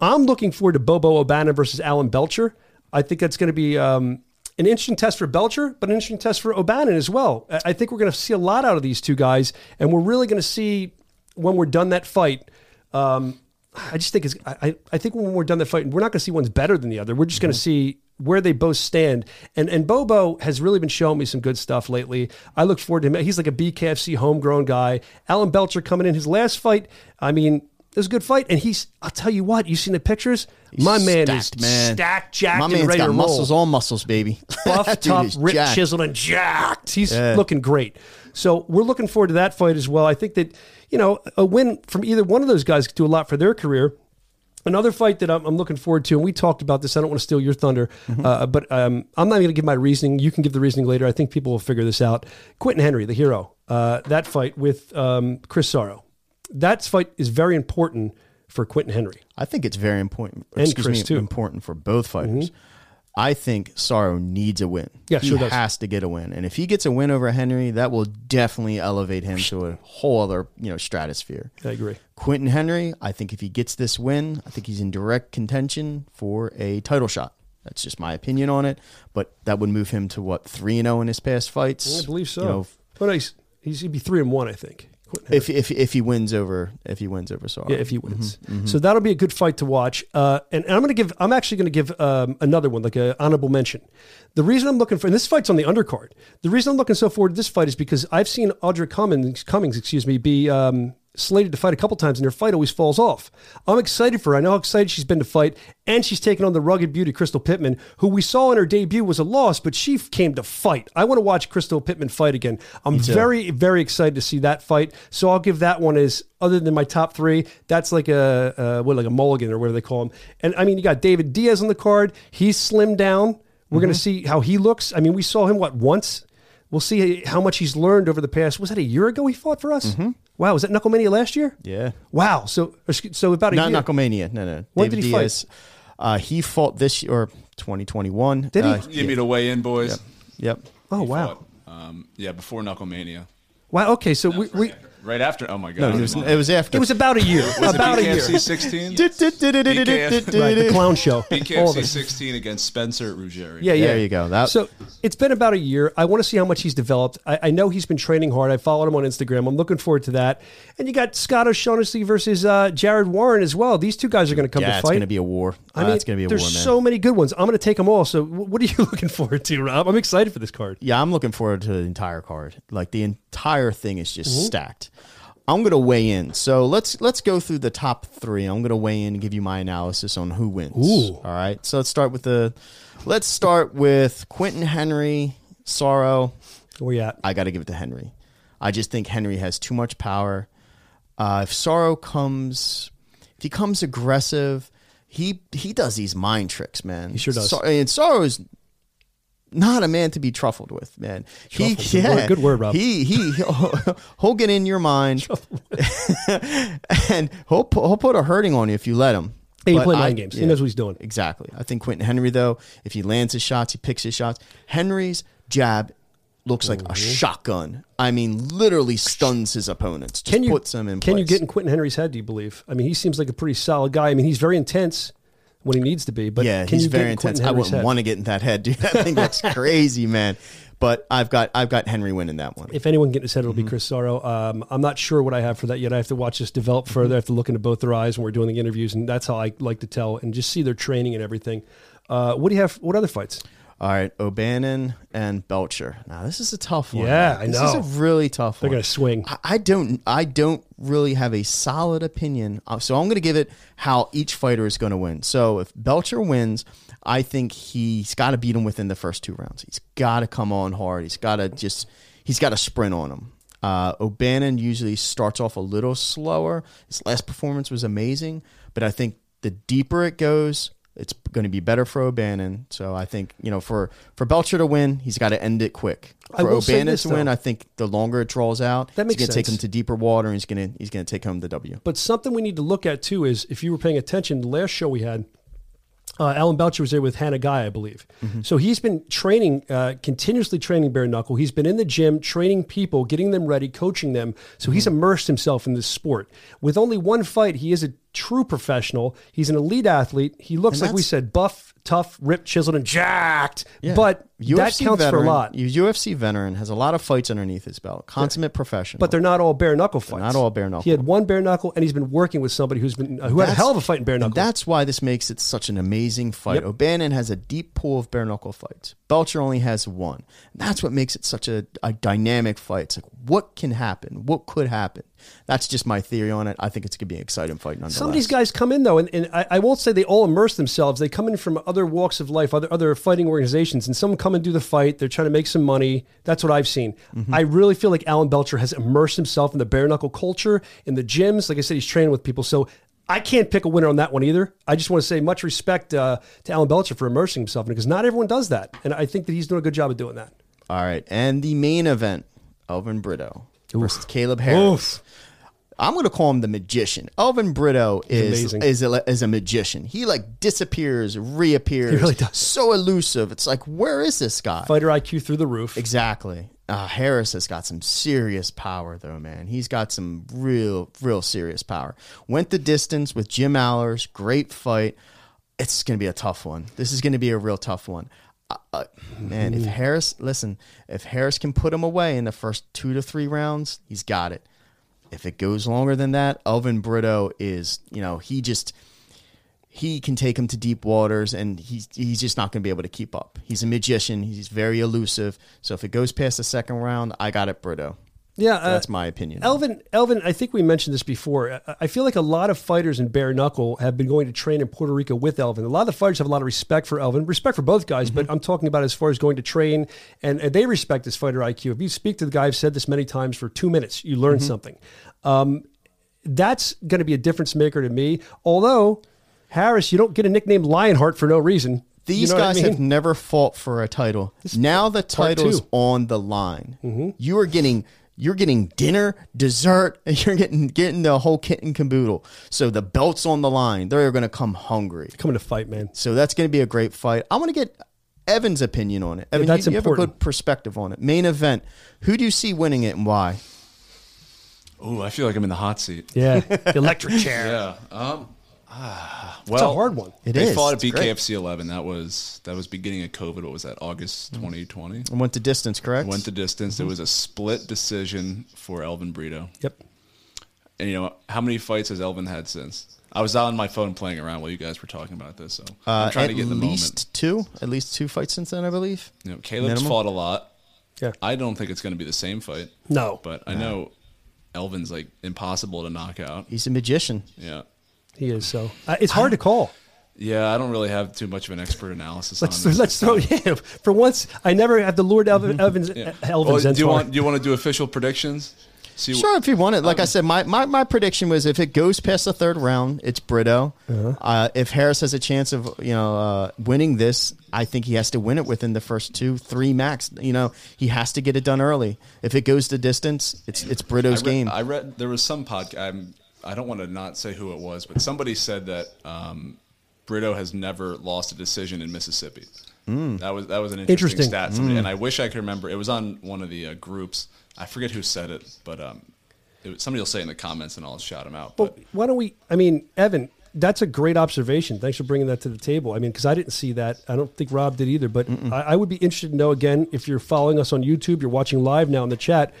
I'm looking forward to Bobo O'Bannon versus Alan Belcher. I think that's going to be um, an interesting test for Belcher, but an interesting test for O'Bannon as well. I think we're going to see a lot out of these two guys, and we're really going to see when we're done that fight. Um, I just think it's, I, I- think when we're done that fight, we're not going to see one's better than the other. We're just going to see where they both stand. And and Bobo has really been showing me some good stuff lately. I look forward to him. He's like a BKFC homegrown guy. Alan Belcher coming in his last fight. I mean, it was a good fight. And he's, I'll tell you what, you seen the pictures? My man stacked, is man. stacked, jacked, My and man's ready got to roll muscles on muscles, baby. buff, That dude tough, is ripped, jacked. chiseled, and jacked. He's looking great. So we're looking forward to that fight as well. I think that, you know, a win from either one of those guys could do a lot for their career. Another fight that I'm, I'm looking forward to, and we talked about this. I don't want to steal your thunder, Mm-hmm. uh, but um, I'm not going to give my reasoning. You can give the reasoning later. I think people will figure this out. Quentin Henry, the hero, uh, that fight with um, Chris Sorrow. That fight is very important for Quentin Henry. I think it's very important. And excuse Chris, me, too. Mm-hmm. important for both fighters. I think Sorrow needs a win. Yeah, he sure does. has to get a win, and if he gets a win over Henry, that will definitely elevate him to a whole other you know stratosphere. I agree. Quentin Henry, I think if he gets this win, I think he's in direct contention for a title shot. That's just my opinion on it, but that would move him to what three and zero in his past fights. I believe so. You know, but he's, he's he'd be three and one, I think. If if if he wins over if he wins over Sorrow, Yeah, if he wins. Mm-hmm, So that'll be a good fight to watch. Uh, and, and I'm going to give, I'm actually going to give um, another one, like an honorable mention. The reason I'm looking for, and this fight's on the undercard. The reason I'm looking so forward to this fight is because I've seen Audra Cummings, Cummings, excuse me, be um, slated to fight a couple times, and her fight always falls off. I'm excited for her. I know how excited she's been to fight, and she's taken on the rugged beauty Crystal Pittman, who we saw in her debut was a loss, but she came to fight. I want to watch Crystal Pittman fight again. I'm very, very excited to see that fight. So I'll give that one as other than my top three. That's like a uh, what, like a mulligan or whatever they call him. And I mean, you got David Diaz on the card. He's slimmed down. We're going to see how he looks. I mean, we saw him what once. We'll see how much he's learned over the past. Was that a year ago he fought for us? Wow, was that Knucklemania last year? yeah. Wow. So so about a Not year. Knucklemania. No, no. When David did he fight? Uh, he fought this year, or 2021. Did he? Uh, Give me the weigh in, boys. Yep. oh wow. Fought, Um, yeah, before Knucklemania. Wow. Okay. So we, we Right after. Oh my god. No, it was, it was after. it was about a year. Was about it a year. BKFC 16? Right, the clown show. All of BKFC it. 16 against Spencer Ruggeri. Yeah, yeah. There you go. That- so it's been about a year. I want to see how much he's developed. I, I know he's been training hard. I followed him on Instagram. I'm looking forward to that. And you got Scott O'Shaughnessy versus uh, Jared Warren as well. These two guys are going to come Yeah, to it's fight. going to be a war. I Uh, mean, it's going to be a war, man. so many good ones. I'm going to take them all. So, wh- what are you looking forward to, Rob? I'm excited for this card. yeah, I'm looking forward to the entire card. Like the entire thing is just Mm-hmm. stacked. I'm gonna weigh in. So let's let's go through the top three. I'm gonna weigh in and give you my analysis on who wins. Ooh. All right. So let's start with the. Let's start with Quentin Henry Sorrow. Where you at? I got to give it to Henry. I just think Henry has too much power. Uh, if Sorrow comes, if he comes aggressive, he he does these mind tricks, man. He sure does. and Sorrow is not a man to be truffled with, man. He, Truffled, good word- good word, Rob. He he he'll, he'll get in your mind, and he'll he'll put a hurting on you if you let him. He But play I- mind games. He knows what he's doing. Exactly. I think Quentin Henry, though, if he lands his shots, he picks his shots. Henry's jab looks like Mm-hmm. a shotgun. I mean, literally stuns his opponents. Just Can you puts them in Can you get in Quentin Henry's head? Do you believe? I mean, he seems like a pretty solid guy. I mean, he's very intense when he needs to be. But yeah, he's very in intense. I wouldn't head? want to get in that head, dude. I think that's crazy, man. But I've got I've got Henry winning that one. if anyone can get in his head, it'll Mm-hmm. be Chris Sorrow. Um, I'm not sure what I have for that yet. I have to watch this develop Mm-hmm. further. I have to look into both their eyes when we're doing the interviews, and that's how I like to tell and just see their training and everything. Uh, what do you have? What other fights? All right, O'Bannon and Belcher. Now this is a tough one. Yeah. I This know. This is a really tough one. They're gonna swing. I, I don't. I don't really have a solid opinion. Uh, So I'm going to give it how each fighter is going to win. So if Belcher wins, I think he's got to beat him within the first two rounds. He's got to come on hard. He's got to just. He's got to sprint on him. Uh, O'Bannon usually starts off a little slower. His last performance was amazing, but I think the deeper it goes, it's going to be better for O'Bannon. So I think you know for for Belcher to win, he's got to end it quick. For O'Bannon to win, though. I think the longer it draws out, That makes he's going to take him to deeper water, and he's going to he's going to take home the W. But something we need to look at too is if you were paying attention, the last show we had, uh, Alan Belcher was there with Hannah Guy, I believe. Mm-hmm. So he's been training, uh, continuously training bare knuckle. He's been in the gym, training people, getting them ready, coaching them. So he's Mm-hmm. immersed himself in this sport. With only one fight, he is a true professional. He's an elite athlete. He looks And like we said, buff, tough, ripped, chiseled, and jacked. But that counts for a lot. UFC veteran has a lot of fights underneath his belt. Consummate professional. But they're not all bare knuckle fights. not all bare knuckle. He had one bare knuckle, and he's been working with somebody who's been uh, who had a hell of a fight in bare knuckle. that's why this makes it such an amazing fight. Yep. O'Bannon has a deep pool of bare knuckle fights. Belcher only has one. That's what makes it such a, a dynamic fight. It's like what can happen? What could happen? That's just my theory on it. I think it's gonna be an exciting fight nonetheless. Some of these guys come in though, and, and I, I won't say they all immerse themselves. They come in from other walks of life, other other fighting organizations, and some come and do the fight. They're trying to make some money. That's what I've seen. Mm-hmm. I really feel like Alan Belcher has immersed himself in the bare knuckle culture in the gyms. Like I said, he's training with people. So I can't pick a winner on that one either. I just want to say much respect uh, to Alan Belcher for immersing himself in it because not everyone does that, and I think that he's doing a good job of doing that. All right, and the main event, Elvin Brito versus Caleb Harris. Oof. I'm going to call him the magician. Elvin Brito is is a, is a magician. He like disappears, reappears. He really does. So elusive. It's like, where is this guy? Fighter IQ through the roof. Exactly. Uh, Harris has got some serious power, though, man. He's got some real, real serious power. Went the distance with Jim Alers. Great fight. It's going to be a tough one. This is going to be a real tough one. Uh, uh, man, if Harris, listen, if Harris can put him away in the first two to three rounds, he's got it. If it goes longer than that, Elvin Brito is, you know, he just he can take him to deep waters and he's he's just not going to be able to keep up. He's a magician, he's very elusive. So if it goes past the second round, I got it Brito. Yeah, uh, That's my opinion. Elvin, Elvin, I think we mentioned this before. I- feel like a lot of fighters in bare knuckle have been going to train in Puerto Rico with Elvin. A lot of the fighters have a lot of respect for Elvin, respect for both guys, but I'm talking about as far as going to train, and, and they respect his fighter IQ. If you speak to the guy, I've said this many times, for two minutes, you learn something. Um, that's going to be a difference maker to me. Although, Harris, you don't get a nickname Lionheart for no reason. These You know what I guys mean? have never fought for a title. now the part title's. Mm-hmm. on the line. You are getting you're getting dinner, dessert, and you're getting getting the whole kit and caboodle. So the belt's on the line. They're going to come hungry. coming to fight, man. So that's going to be a great fight. I want to get Evan's opinion on it. Evan, that's you, you have a good perspective on it. Main event. Who do you see winning it and why? Oh, I feel like I'm in the hot seat. Yeah, the electric chair. Yeah. Um. Ah, It's well, a hard one. It they is. fought at It's great. BKFC 11. That was that was beginning of COVID. What was that? August 2020. I went the distance, correct? Went the distance. It was a split decision for Elvin Brito. Yep. And you know how many fights has Elvin had since? I was on my phone playing around while you guys were talking about this, so uh, I'm trying at to get the moment. least two. At least two fights since then, I believe. You know, Caleb's minimum. fought a lot. Yeah. I don't think it's going to be the same fight, No, but I know Elvin's like impossible to knock out. He's a magician. Yeah. He is. So uh, it's hard to call. Yeah, I don't really have too much of an expert analysis Let's on this. let's throw yeah. For once, I never have the Lord Elvin, Elvin's Yeah. Elvin's Well, do you want do you want to do official predictions? See, Sure, if you want it. Like I said, my, my, my prediction was if it goes past the third round, it's Brito. uh if Harris has a chance of you know uh, winning this, I think he has to win it within the first two, three max. You know, he has to get it done early. If it goes the distance, it's it's I Brito's read, game. I read there was some podcast. I'm, I don't want to not say who it was, but somebody said that um, Brito has never lost a decision in Mississippi. That was that was an interesting, Interesting. stat, somebody, and I wish I could remember. It was on one of the uh, groups. I forget who said it, but um, it somebody will say in the comments, and I'll shout him out. Well, But why don't we? I mean, Evan, that's a great observation. Thanks for bringing that to the table. I mean, because I didn't see that. I don't think Rob did either. But I, I would be interested to know again if you're following us on YouTube, you're watching live now in the chat.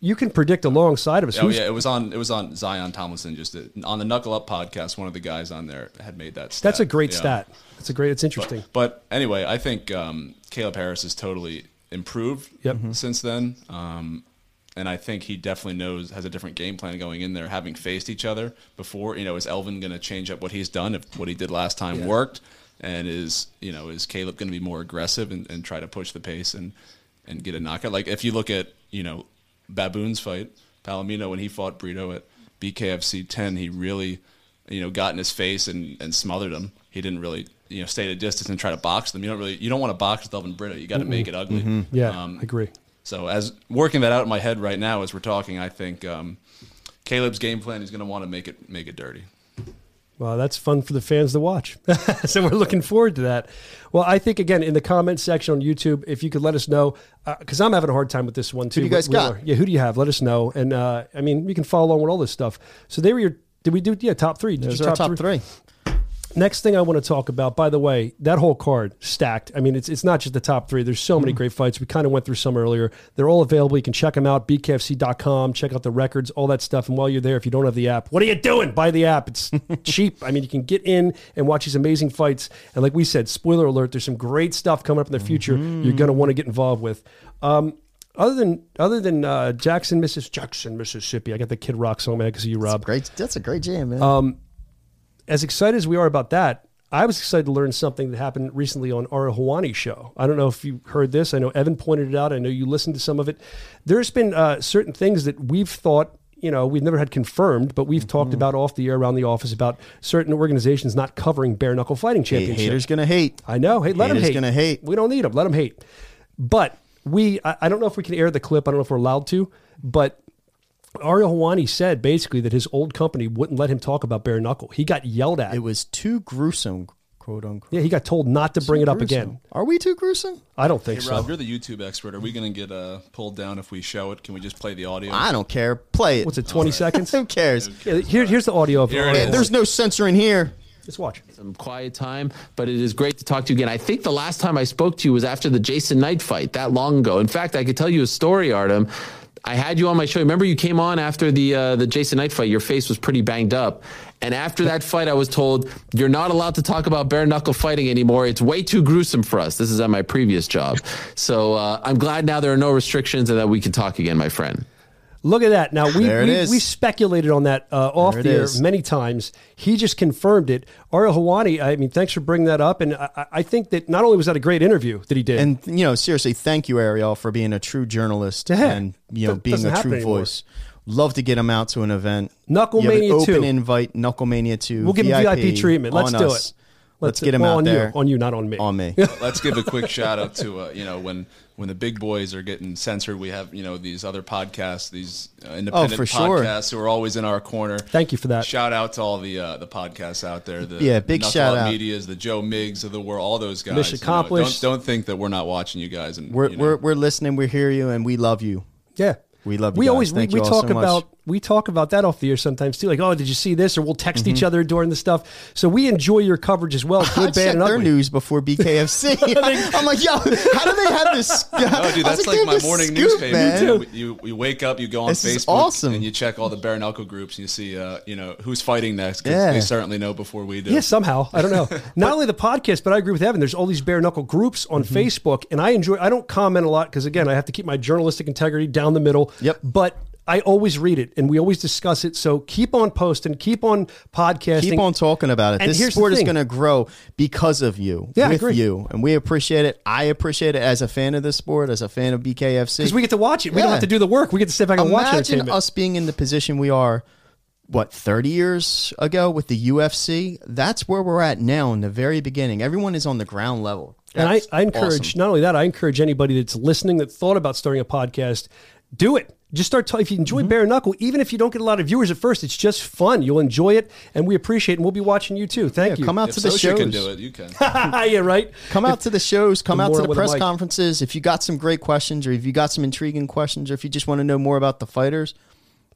You can predict alongside of us. oh who's- yeah, it was on it was on Zion Tomlinson. Just did- on the Knuckle Up podcast, one of the guys on there had made that. stat. That's a great Yeah. stat. That's a great. It's interesting. But anyway, I think um, Caleb Harris has totally improved Yep. Mm-hmm. Mhm. since then. Um, and I think he definitely knows has a different game plan going in there, having faced each other before. You know, is Elvin going to change up what he's done if what he did last time worked? And is you know is Caleb going to be more aggressive and, and try to push the pace and and get a knockout? Like if you look at you know Baboon's fight, Palomino when he fought Brito at BKFC 10, he really you know got in his face and, and smothered him. He didn't really you know stay at a distance and try to box them. You don't really you don't want to box with Elvin Brito. You got to make it ugly. Mm-hmm. Yeah, Um, I agree. so as working that out in my head right now as we're talking, I think um, Caleb's game plan is going to want to make it make it dirty. Well, that's fun for the fans to watch. so we're looking forward to that. Well, I think again in the comment section on YouTube, if you could let us know, because I'm having a hard time with this one too. do you guys We- we got? are- Yeah, who do you have? Let us know. And uh, I mean, you can follow along with all this stuff. So they were your. Did we do yeah top three? Did Those you our top three. Next thing I want to talk about, by the way, that whole card stacked. I mean, it's it's not just the top three. There's so many great fights. We kind of went through some earlier. They're all available. You can check them out. BKFC.com. Check out the records, all that stuff. And while you're there, if you don't have the app, what are you doing? Buy the app. It's cheap. I mean, you can get in and watch these amazing fights. And like we said, spoiler alert, there's some great stuff coming up in the future. You're going to want to get involved with. Um, other than other than uh, Jackson, Mrs. Jackson, Mississippi, I got the Kid Rock song, man, because of you, Rob Great. That's a great jam, man. Um, as excited as we are about that, I was excited to learn something that happened recently on our Helwani show. I don't know if you heard this. I know Evan pointed it out. I know you listened to some of it. There's been uh, certain things that we've thought you know, we've never had confirmed, but we've talked about off the air around the office about certain organizations not covering bare knuckle fighting championships. haters gonna hate. I know. Hey, let them hate. gonna hate. We don't need them. Let them hate. But we, I, I don't know if we can air the clip. I don't know if we're allowed to. But Ariel Helwani said basically that his old company wouldn't let him talk about bare knuckle. He got yelled at. It was too gruesome, quote unquote. yeah, he got told not to bring it up Gruesome. again. Are we too gruesome? I don't think Hey, so. Rob, you're the YouTube expert. Are we going to get uh, pulled down if we show it? Can we just play the audio? I don't care. Play it. What's it? Twenty seconds. Who cares? Yeah, here, here's the audio of Here it Ariel. is. There's no censoring here. Let's watch. some quiet time, but it is great to talk to you again. I think the last time I spoke to you was after the Jason Knight fight that long ago. In fact, I could tell you a story, Artem. I had you on my show. Remember, you came on after the uh, the Jason Knight fight. Your face was pretty banged up, and after that fight, I was told you're not allowed to talk about bare knuckle fighting anymore. It's way too gruesome for us. This is at my previous job, so uh, I'm glad now there are no restrictions and that we can talk again, my friend. Look at that. Now we we, we speculated on that uh, off There the air is. many times. He just confirmed it. Ariel Helwani. I mean, thanks for bringing that up. And I, I think that not only was that a great interview that he did, And you know, seriously, thank you, Ariel, for being a true journalist Yeah. and you know That being a true anymore. voice. Love to get him out to an event. Knuckle You have an Mania open invite. Knucklemania two. we'll give him VIP treatment. Let's do us. it. Let's, get him well, out on there You, on you, not on me. on me. Let's give a quick shout out to uh, you know when when the big boys are getting censored, we have you know these other podcasts, these uh, independent Oh, for sure. podcasts who are always in our corner. Thank you for that. Shout out to all the uh, the podcasts out there. The Yeah, big Knuckle shout Up out. Medias, the Joe Miggs of the world, all those guys. Mission you know, accomplished. don't, don't think that we're not watching you guys. And We're you know, we're we're listening. We hear you, and we love you. Yeah. We love you We guys. always we, Thank we you all talk so much. about we talk about that off the air sometimes too. Like, oh, did you see this? Or we'll text each other during the stuff. So we enjoy your coverage as well. I Good, bad, checked and their ugly. news before BKFC. I'm like, yo, how do they have this? Oh, dude, that's like my morning newspaper. man. You, you you wake up, you go on This Facebook, awesome. and you check all the bare knuckle groups, and you see, uh, you know, who's fighting next. 'cause Yeah. they certainly know before we do. Yeah, somehow I don't know. Not only the podcast, but I agree with Evan. There's all these bare knuckle groups on Mm-hmm. Facebook, and I enjoy. I don't comment a lot because again, I have to keep my journalistic integrity down the middle. Yep. But I always read it, and we always discuss it. So keep on posting, keep on podcasting, Keep on talking about it. And this sport is going to grow because of you, Yeah, with you, and we appreciate it. I appreciate it as a fan of this sport, as a fan of BKFC. because we get to watch it. We don't have to do the work. We get to sit back and watch it. Imagine us being in the position we are, what, 30 years ago with the UFC? That's where we're at now in the very beginning. Everyone is on the ground level. And I, I encourage awesome. not only that, I encourage anybody that's listening that thought about starting a podcast, do it. Just start. ta- if you enjoy Mm-hmm. bare knuckle, even if you don't get a lot of viewers at first, it's just fun. You'll enjoy it, and we appreciate. it, And we'll be watching you too. Thank Yeah, you. come out If to the Sosha shows. can do it, you can. yeah, right. Come out to the shows. Come The out to the press conferences. If you got some great questions, or if you got some intriguing questions, or if you just want to know more about the fighters,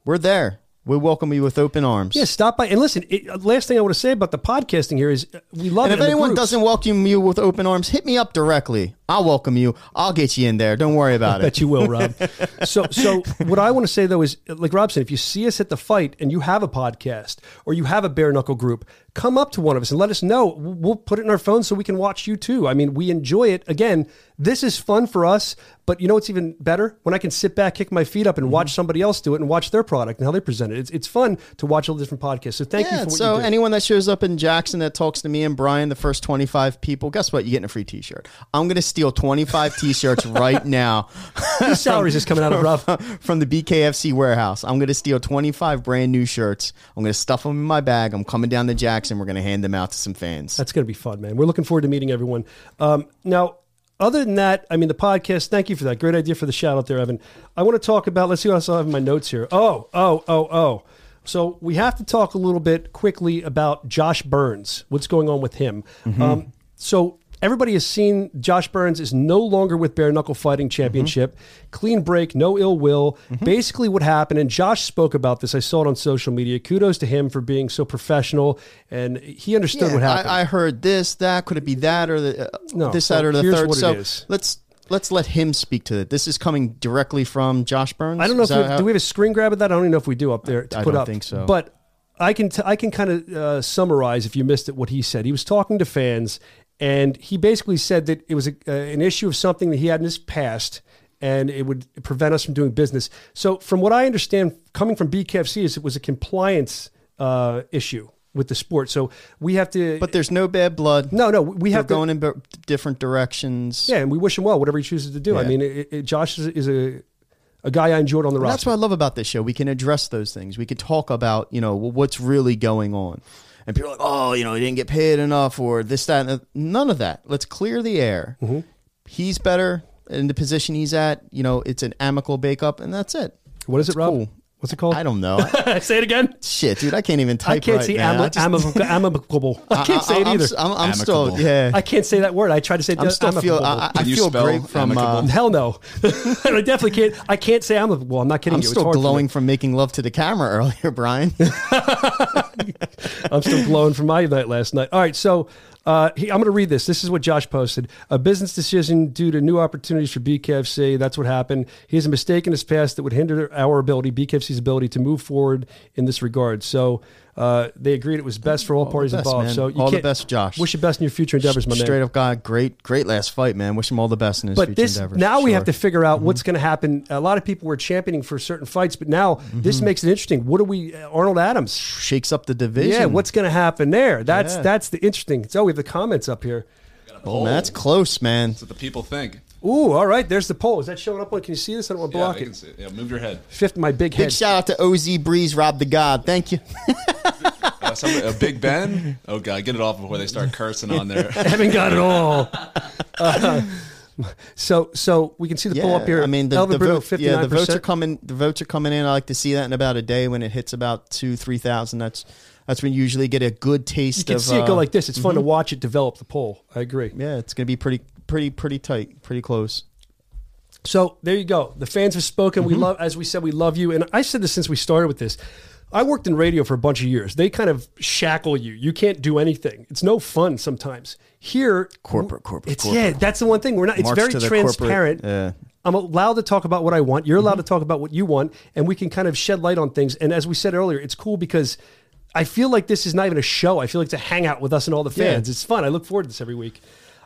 we're there. We welcome you with open arms. Yeah, stop by and listen. It, uh, last thing I want to say about the podcasting here is uh, we love And it. if anyone doesn't welcome you with open arms, hit me up directly. I'll welcome you. I'll get you in there. Don't worry about it. Bet you will, Rob. so, so what I want to say though is, like Rob said, if you see us at the fight and you have a podcast or you have a bare knuckle group, come up to one of us and let us know. We'll put it in our phone so we can watch you too. I mean, we enjoy it. Again, this is fun for us, but you know what's even better when I can sit back, kick my feet up, and watch mm-hmm. somebody else do it and watch their product and how they present it. It's it's fun to watch all the different podcasts. So thank you Yeah, for what so you anyone that shows up in Jackson that talks to me and Brian, the first 25 people, guess what? You're getting a free t-shirt. I'm going to steal 25 t-shirts right now Whose salaries is coming out of rough. from the BKFC warehouse. I'm going to steal 25 brand new shirts. I'm going to stuff them in my bag. I'm coming down to Jackson. And we're going to hand them out to some fans. That's going to be fun, man. We're looking forward to meeting everyone. Um, now, other than that, I mean, the podcast, thank you for that. Great idea for the shout out there, Evan. I want to talk about, let's see what else I have in my notes here. Oh, oh, oh, oh. So we have to talk a little bit quickly about Josh Burns, what's going on with him. Um, so everybody has seen Josh Burns is no longer with Bare Knuckle Fighting Championship. Clean break, no ill will. Basically, what happened, and Josh spoke about this. I saw it on social media. Kudos to him for being so professional, and he understood Yeah, what happened. I, I heard this, that. Could it be that or the, uh, No, this, that, or the third? so let's let's let him speak to it. This is coming directly from Josh Burns. I don't know Is if we have, how- do we have a screen grab of that. I don't even know if we do up there to I put don't up. think so. But I can t- I can kind of uh, summarize if you missed it what he said. He was talking to fans, and he basically said that it was a, uh, an issue of something that he had in his past. And it would prevent us from doing business. So, from what I understand, coming from BKFC, is it was a compliance uh, issue with the sport. So we have to. But there's no bad blood. no, no, we They're have to, going in b- different directions. Yeah, and we wish him well, whatever he chooses to do. I mean, it, it, Josh is, is a a guy I enjoyed on the roster. that's what I love about this show. We can address those things. We can talk about, you know, what's really going on. And people are like, oh, you know, he didn't get paid enough or this, that, and the-" none of that. Let's clear the air. Mm-hmm. He's better in the position he's at. You know, it's an amicable breakup, and that's it. what is it, That's Rob? cool. What's it called? I don't know. say it again. Shit, dude, I can't even type it. I can't right, see man. I ami- just- amicable. amicable. I can't say it I'm, either. I'm, I'm still, yeah. I can't say that word. I tried to say I'm still feel. I, I feel great from. Uh. Hell no. I definitely can't. I can't say amicable. I'm not kidding I'm you. It's still hard for me. glowing from making love to the camera earlier, Brian. I'm still glowing from my night last night. All right, so uh, he, I'm going to read this. This is what Josh posted. A business decision due to new opportunities for BKFC. That's what happened. He has a mistake in his past that would hinder our ability, BKFC's ability, to move forward in this regard. So uh, they agreed it was best for all, the parties best, involved. man. So you All the can't- best, Josh. Wish you best in your future endeavors, my man. Straight up guy, great, great last fight, man. Wish him all the best in his But future this endeavors. now we have to figure out what's going to happen. A lot of people were championing for certain fights, but now this Mm-hmm. makes it interesting. What do we? uh, Arnold Adams. shakes up the division. Yeah, what's going to happen there? That's Yeah. that's the interesting. So we have the comments up here. Oh, man, that's close, man. That's what the people think. Ooh, all right. There's the poll. Is that showing up? on Can you see this? I don't want to Yeah, block can it. see it. Yeah, move your head. Fifth, my big head. Big shout out to OZ Breeze, Rob the God. Thank you. Uh, somebody, uh, Big Ben. Oh god, get it off before they start cursing on there. I haven't got it all. Uh, so, so we can see the poll up here. I mean, the, Elvin the Brito, vote, yeah, the votes are coming. The votes are coming in. I like to see that in about a day when it hits about two, three thousand. That's that's when you usually get a good taste You can of. see it go uh, like this. It's fun to watch it develop the poll. I agree. Yeah, it's gonna be pretty, pretty, pretty tight, pretty close. So there you go. The fans have spoken. Mm-hmm. We love, as we said, we love you. And I said this since we started with this. I worked in radio for a bunch of years. They kind of shackle you. You can't do anything. It's no fun sometimes. Here, Corporate, corporate, It's corporate. yeah. That's the one thing. We're not. It's very to the corporate, transparent. yeah. I'm allowed to talk about what I want. You're Mm-hmm. allowed to talk about what you want, and we can kind of shed light on things. And as we said earlier, it's cool because I feel like this is not even a show. I feel like it's a hangout with us and all the Yeah. fans. It's fun. I look forward to this every week.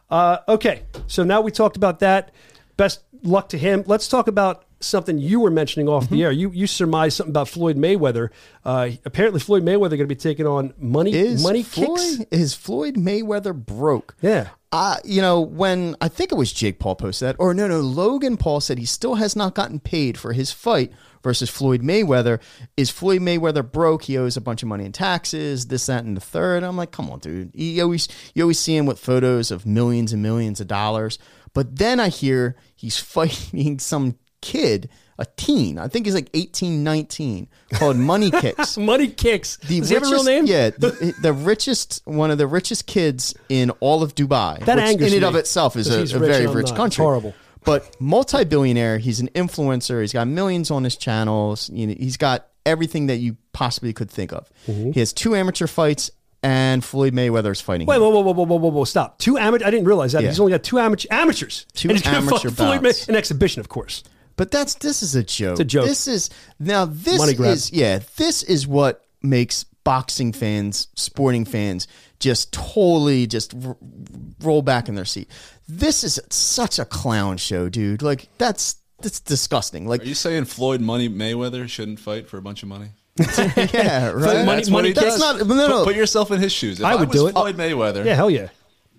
Uh, okay, so now we talked about that. Best luck to him. Let's talk about something you were mentioning off Mm-hmm. the air. You you surmised something about Floyd Mayweather. Uh, apparently, Floyd Mayweather going to be taking on money Is money Floyd, kicks. Is Floyd Mayweather broke? Yeah. Uh, you know, when I think it was Jake Paul posted that, or no, no, Logan Paul said he still has not gotten paid for his fight versus Floyd Mayweather. Is Floyd Mayweather broke? He owes a bunch of money in taxes, this, that, and the third. I'm like, come on, dude. You always you always see him with photos of millions and millions of dollars. But then I hear he's fighting some kid, a teen. I think he's like 18, 19, called Money Kicks. Money kicks. The Does he have a real name? Yeah, the, the richest, one of the richest kids in all of Dubai. That which angers in and me, of itself is a, a very and rich not. It's country. horrible. But multi-billionaire, he's an influencer. He's got millions on his channels. You know, he's got everything that you possibly could think of. Mm-hmm. He has two amateur fights, and Floyd Mayweather is fighting. Wait, him. whoa, whoa, whoa, whoa, whoa, whoa, whoa! Stop. Two amateur. I didn't realize that. Yeah. He's only got two amateur amateurs. Two and he's amateur Floyd May- an exhibition, of course. But that's this is a joke. It's a joke. This is now this is yeah. This is what makes boxing fans, sporting fans, just totally just r- roll back in their seat. This is such a clown show, dude. Like that's that's disgusting. Like Are you saying Floyd Money Mayweather shouldn't fight for a bunch of money? yeah, right. money- That's what money he kicks? does. That's not- no, no. Put, put yourself in his shoes. If I I, would was do it. Floyd Mayweather, Yeah, hell yeah.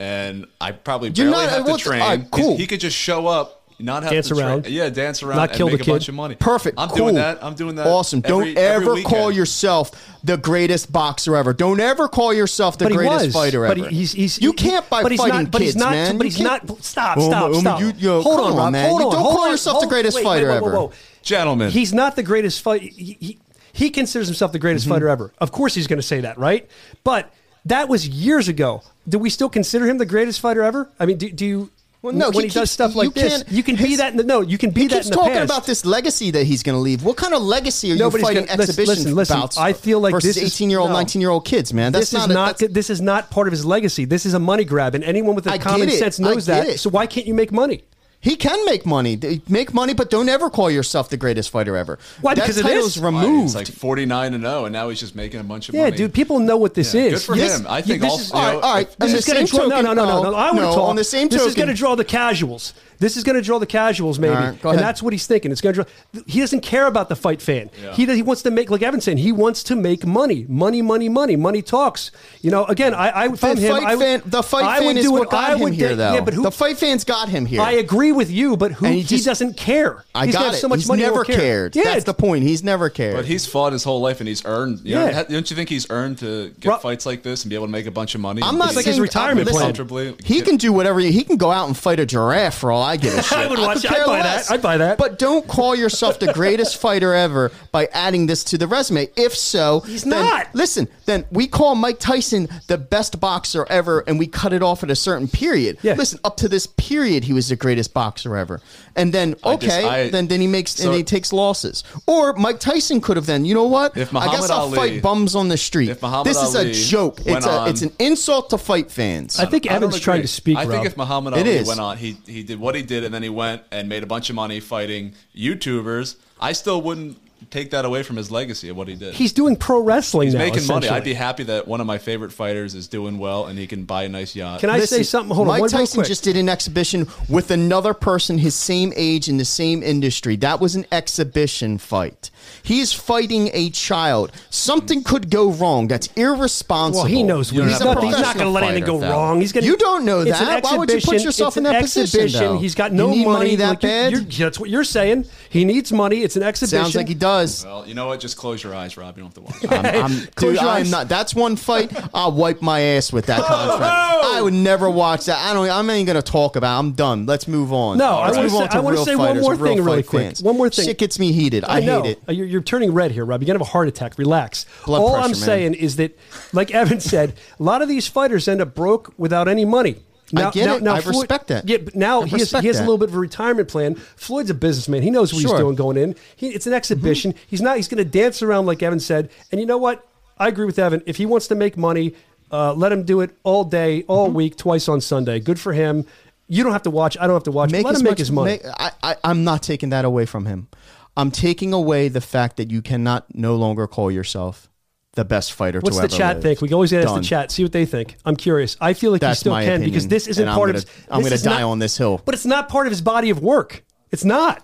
and I probably You're barely not- have uh, to train. Uh, all right, he's- cool. He could just show up, not have Dance to train- around. Yeah, dance around, Not and kill make the a kid. bunch of money. Perfect. I'm cool. doing that. I'm doing that. Awesome. every- Don't every ever call yourself the greatest boxer ever. Don't ever call yourself the But he greatest was. fighter but ever. he- he's, he's, you can't by but he's fighting not, but kids, he's not, man. But he's can't- not. Stop, stop, stop. you- yo, hold on, on, Rob. man. Hold on. don't hold call on, yourself the greatest wait, fighter wait, whoa, ever. whoa, whoa. Gentlemen. He's not the greatest fight. He, he, he considers himself the greatest Mm-hmm. fighter ever. Of course, he's going to say that, right? But that was years ago. Do we still consider him the greatest fighter ever? I mean, do, do you? Well, no, when he he, does keeps- stuff like you this, you can be that. In the, no, you can be He that in the talking past. about this legacy that he's going to leave. What kind of legacy are you Nobody's fighting gonna- listen, exhibition listen, listen. bouts I feel like versus this 18 year old, 19 year old kids, man? That's this is not. a- not. this is not part of his legacy. This is a money grab, and anyone with a I common sense knows that. it. So why can't you make money? He can make money. Make money, but don't ever call yourself the greatest fighter ever. Why? That Because it title's is. Why, removed. It's like 49 and 0, and now he's just making a bunch of Yeah, money. dude. People know what this Yeah, is. good for This- him. I you- think this also- is- you know, all right, all right. This On This the is going to same draw. No, no, token- no, no, no. I want no, talk. on the same this is going to draw the casuals. This is going to draw the casuals, maybe, All right, go and that's what he's thinking. It's going to draw. He doesn't care about the fight fan. Yeah. He he wants to make like Evan saying. He wants to make money, money, money, money. Money talks. You know. Again, I I would The from him. fight I would- fan, the fight I fan would is do what got I him here, do- though. Yeah, but who? the fight fans got him here. I agree with you, but who And he, he doesn't care. I He's got got it. so much he's money. he never won't care. cared. Yeah, That's the point. He's never cared. But he's fought his whole life and he's earned. You Yeah. know, don't you think he's earned to get Rob- fights like this and be able to make a bunch of money? I'm not It's like his saying- uh, retirement plan. Comfortably. He can do whatever. He, he can go out and fight a giraffe for all I give a shit. I would watch- could I'd buy less. that. I'd buy that. But don't call yourself the greatest fighter ever by adding this to the resume. If so, He's then- not. Listen, then we call Mike Tyson the best boxer ever, and we cut it off at a certain period. Yeah. Listen, up to this period, he was the greatest boxer ever, and then I just- okay, I- then then he makes So- and he takes losses. Or Mike Tyson could have then. You know what? If I guess I'll Ali- fight bums on the street. if Muhammad this is Ali a joke. It's a, on- it's an insult to fight fans. I think I Evan's trying to speak. I Rob. think if Muhammad Ali is. went on, he he did what he did, and then he went and made a bunch of money fighting YouTubers. I still wouldn't take that away from his legacy of what he did. he's doing pro wrestling He's now. making money. I'd be happy that one of my favorite fighters is doing well and he can buy a nice yacht. Can I say something? Hold on, Mike Tyson just did an exhibition with another person his same age in the same industry. That was an exhibition fight. He's fighting a child. Something could go wrong. That's irresponsible. Well, he knows You what don't he's have not. He's not going to let anything go fighter, fella. wrong. He's going. You don't know that. Why would you put yourself It's in an that position, exhibition. though? He's got You no need money that Like, you're- bad? you're- that's what you're saying. He needs money. It's an exhibition. Sounds like he does. Well, you know what? Just close your eyes, Rob. You don't have to watch. I'm, I'm, Close dude, your I'm eyes. not. That's one fight. I'll wipe my ass with that contract. I would never watch that. I don't. I'm not even going to talk about. it. I'm done. Let's move on. No, I Let's wanna move say- on to I wanna real say one fighters, more real thing really fight quick. fans. One more thing. Shit gets me heated. I, know. hate it. Uh, You're, you're turning red here, Rob. You're gonna have a heart attack. Relax. Blood All pressure, I'm man. saying is that, like Evan said, a lot of these fighters end up broke without any money. I get it. I respect that. Yeah, but now he has, he has a little bit of a retirement plan. Floyd's a businessman. He knows what Sure. Mm-hmm. he's doing going in. He, it's an exhibition. He's not. He's going to dance around like Evan said. And you know what? I agree with Evan. If he wants to make money, uh, let him do it all day, all Mm-hmm. week, twice on Sunday. Good for him. You don't have to watch. I don't have to watch. let as him make much- his money. make- I, I, I'm not taking that away from him. I'm taking away the fact that you cannot no longer call yourself the best fighter. What's to the chat live. think? We can always ask Done. the chat, see what they think. I'm curious. I feel like That's he still can opinion, because this isn't and part gonna- of his. I'm gonna die not- on this hill. But it's not part of his body of work. It's not.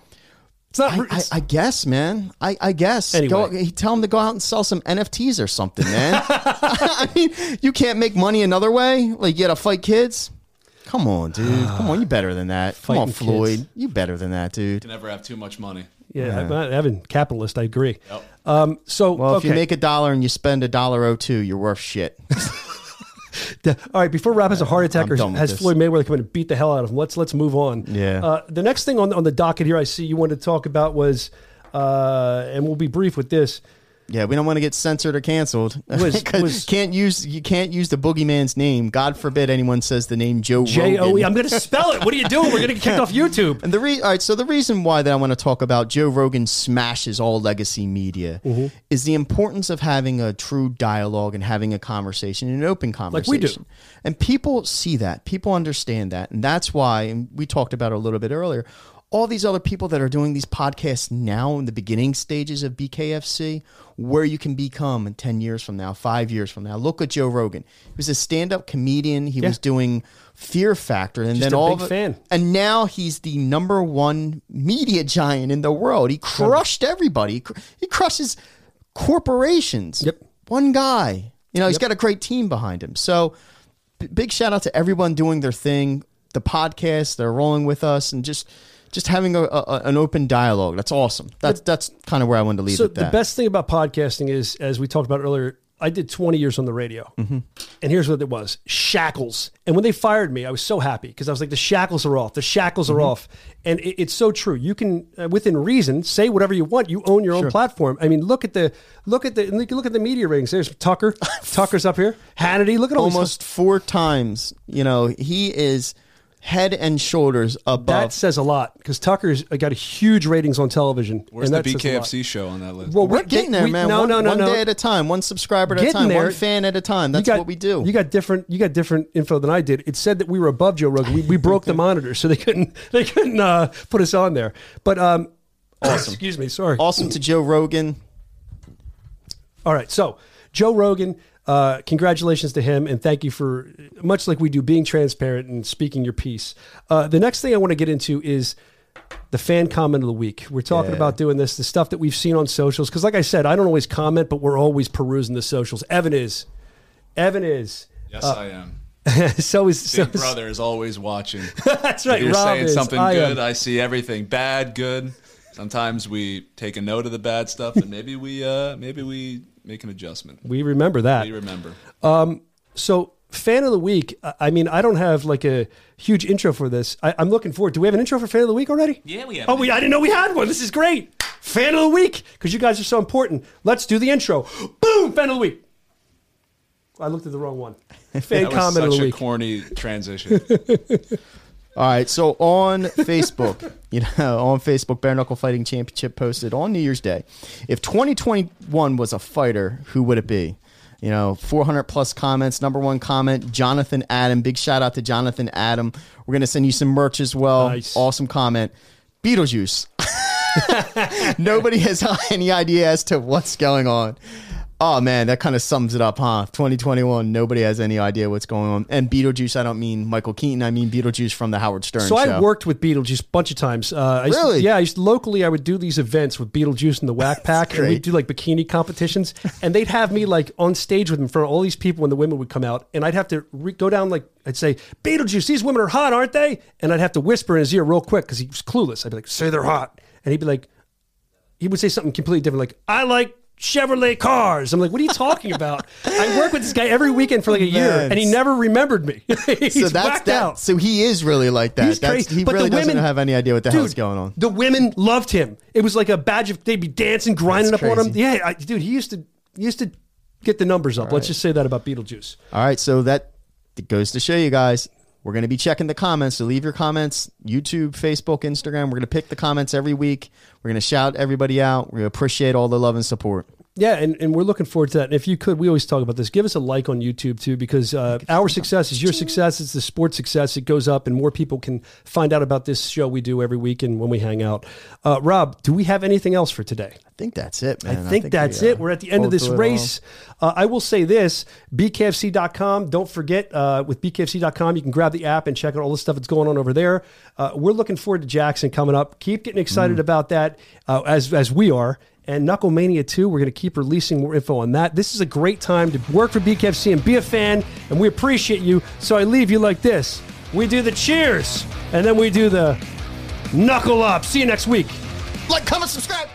It's not. I, I, it's- I guess, man. I, I guess. Anyway. Go, tell him to go out and sell some NFTs or something, man. I mean, you can't make money another way. Like you got to fight kids. Come on, dude. Come on, you better than that. Come on, Floyd. kids. You better than that, dude. can never have too much money. Yeah, i'm Evan, capitalist. I agree. Yep. Um, so Well, if okay. you make a dollar and you spend a dollar oh two, you're worth shit. all right, before Rob has a heart attack I'm or has this. Floyd Mayweather come in and beat the hell out of him, let's let's move on. Yeah. Uh, the next thing on on the docket here, I see you wanted to talk about was, uh, and we'll be brief with this. Yeah, we don't want to get censored or canceled. Was- was- can't use you can't use the boogeyman's name. God forbid anyone says the name Joe J O E. Rogan. I'm going to spell it. What are you doing? We're going to get kicked off YouTube. And the re- all right, so the reason why that I want to talk about Joe Rogan smashes all legacy media Mm-hmm. is the importance of having a true dialogue and having a conversation, an open conversation, Like we do. And people see that, people understand that, and that's why. And we talked about it a little bit earlier. All these other people that are doing these podcasts now in the beginning stages of BKFC, where you can become in 10 years from now, five years from now. Look at Joe Rogan. He was a stand up comedian. He Yeah. was doing Fear Factor. And Just then all big fan. and now he's the number one media giant in the world. He crushed everybody. He, cr- he crushes corporations. Yep. One guy. You know, he's got a great team behind him. So b- big shout out to everyone doing their thing. The podcast, they're rolling with us and just just having a, a, an open dialogue. That's awesome. That's that's kind of where I wanted to leave So it. the best thing about podcasting is, as we talked about earlier, I did 20 years on the radio, Mm-hmm. and here's what it was: shackles. And when they fired me, I was so happy because I was like, the shackles are off. The shackles Mm-hmm. are off, and it, it's so true. You can, uh, within reason, say whatever you want. You own your own platform. I mean, look at the look at the look at the media ratings. There's Tucker. Tucker's up here. Hannity. Look at almost four times. You know, he is head and shoulders above. That says a lot because Tucker's got huge ratings on television. Where's and the that says a lot. BKFC show on that list? Well, We're getting there, we- man. No, one, no, no, one no. day at a time, one subscriber at a time, there. one fan at a time. That's You got- what we do. You got different. You got different info than I did. It said that we were above Joe Rogan. We, we broke the monitor, so they couldn't. They couldn't uh, put us on there. But um, awesome. excuse me. Sorry. awesome to Joe Rogan. All right. So Joe Rogan. Uh, congratulations to him, and thank you for much like we do being transparent and speaking your piece. Uh, the next thing I want to get into is the fan comment of the week. We're talking Yeah. about doing this, the stuff that we've seen on socials. Because, like I said, I don't always comment, but we're always perusing the socials. Evan is. Evan is. yes, uh, I am. so is so Big is- brother is always watching. That's right. If you're Rob saying is. something I am. good, I see everything bad, good. Sometimes we take a note of the bad stuff, and maybe we uh, maybe we make an adjustment. We remember that. We remember. Um, so, fan of the week. I- I mean, I don't have like a huge intro for this. I, I'm looking forward. Do we have an intro for fan of the week already? Yeah, we have Oh, we, I didn't know we had one. This is great. Fan of the week because you guys are so important. Let's do the intro. Boom! Fan of the week. I looked at the wrong one. Fan That was comment of such the a week. corny transition. All right, so on Facebook, you know, on Facebook, Bare Knuckle Fighting Championship posted on New Year's Day. If 2021 was a fighter, who would it be? You know, 400 plus comments. Number one comment, Jonathan Adam. Big shout out to Jonathan Adam. We're gonna send you some merch as well. Nice. Awesome comment. Beetlejuice. Nobody has any idea as to what's going on. Oh man, that kind of sums it up, huh? 2021, nobody has any idea what's going on. And Beetlejuice, I don't mean Michael Keaton, I mean Beetlejuice from the Howard Stern So show. I worked with Beetlejuice a bunch of times. Uh, I to- Really? yeah, I used locally. I would do these events with Beetlejuice and the Whack Pack, and we'd do like bikini competitions. and they'd have me like on stage with them in front of all these people when the women would come out, and I'd have to re- go down like I'd say, "Beetlejuice, these women are hot, aren't they?" And I'd have to whisper in his ear real quick because he was clueless. I'd be like, "Say they're hot," and he'd be like, he would say something completely different, like, "I like." Chevrolet cars. I'm like, what are you talking about? I work with this guy every weekend for like a year, and he never remembered me. So that's that. out. So he is really like that. He's That's, crazy. he but really the doesn't women, have any idea what the dude, hell's going on. The women loved him. It was like a badge of they'd be dancing, grinding That's up on him. Yeah, I, dude, he used to he used to get the numbers up. Let's just say that about Beetlejuice. All right, so that goes to show you guys. We're going to be checking the comments. So leave your comments, YouTube, Facebook, Instagram. We're going to pick the comments every week. We're going to shout everybody out. To appreciate all the love and support. Yeah, and, and we're looking forward to that. And if you could, we always talk about this. Give us a like on YouTube too, because uh, our success is your success. It's the sports success. It goes up, and more people can find out about this show we do every week and when we hang out. Uh, Rob, do we have anything else for today? I think that's it, man. I think, that's we, uh, it. We're at the end of this race. Uh, I will say this BKFC.com. Don't forget, uh, with BKFC.com, you can grab the app and check out all the stuff that's going on over there. Uh, we're looking forward to Jackson coming up. Keep getting Mm. excited about that uh, as, as we are. And Knucklemania 2, we're going to keep releasing more info on that. This is a great time to work for BKFC and be a fan, and we appreciate you. So I leave you like this we do the cheers, and then we do the knuckle up. See you next week. Like, comment, subscribe.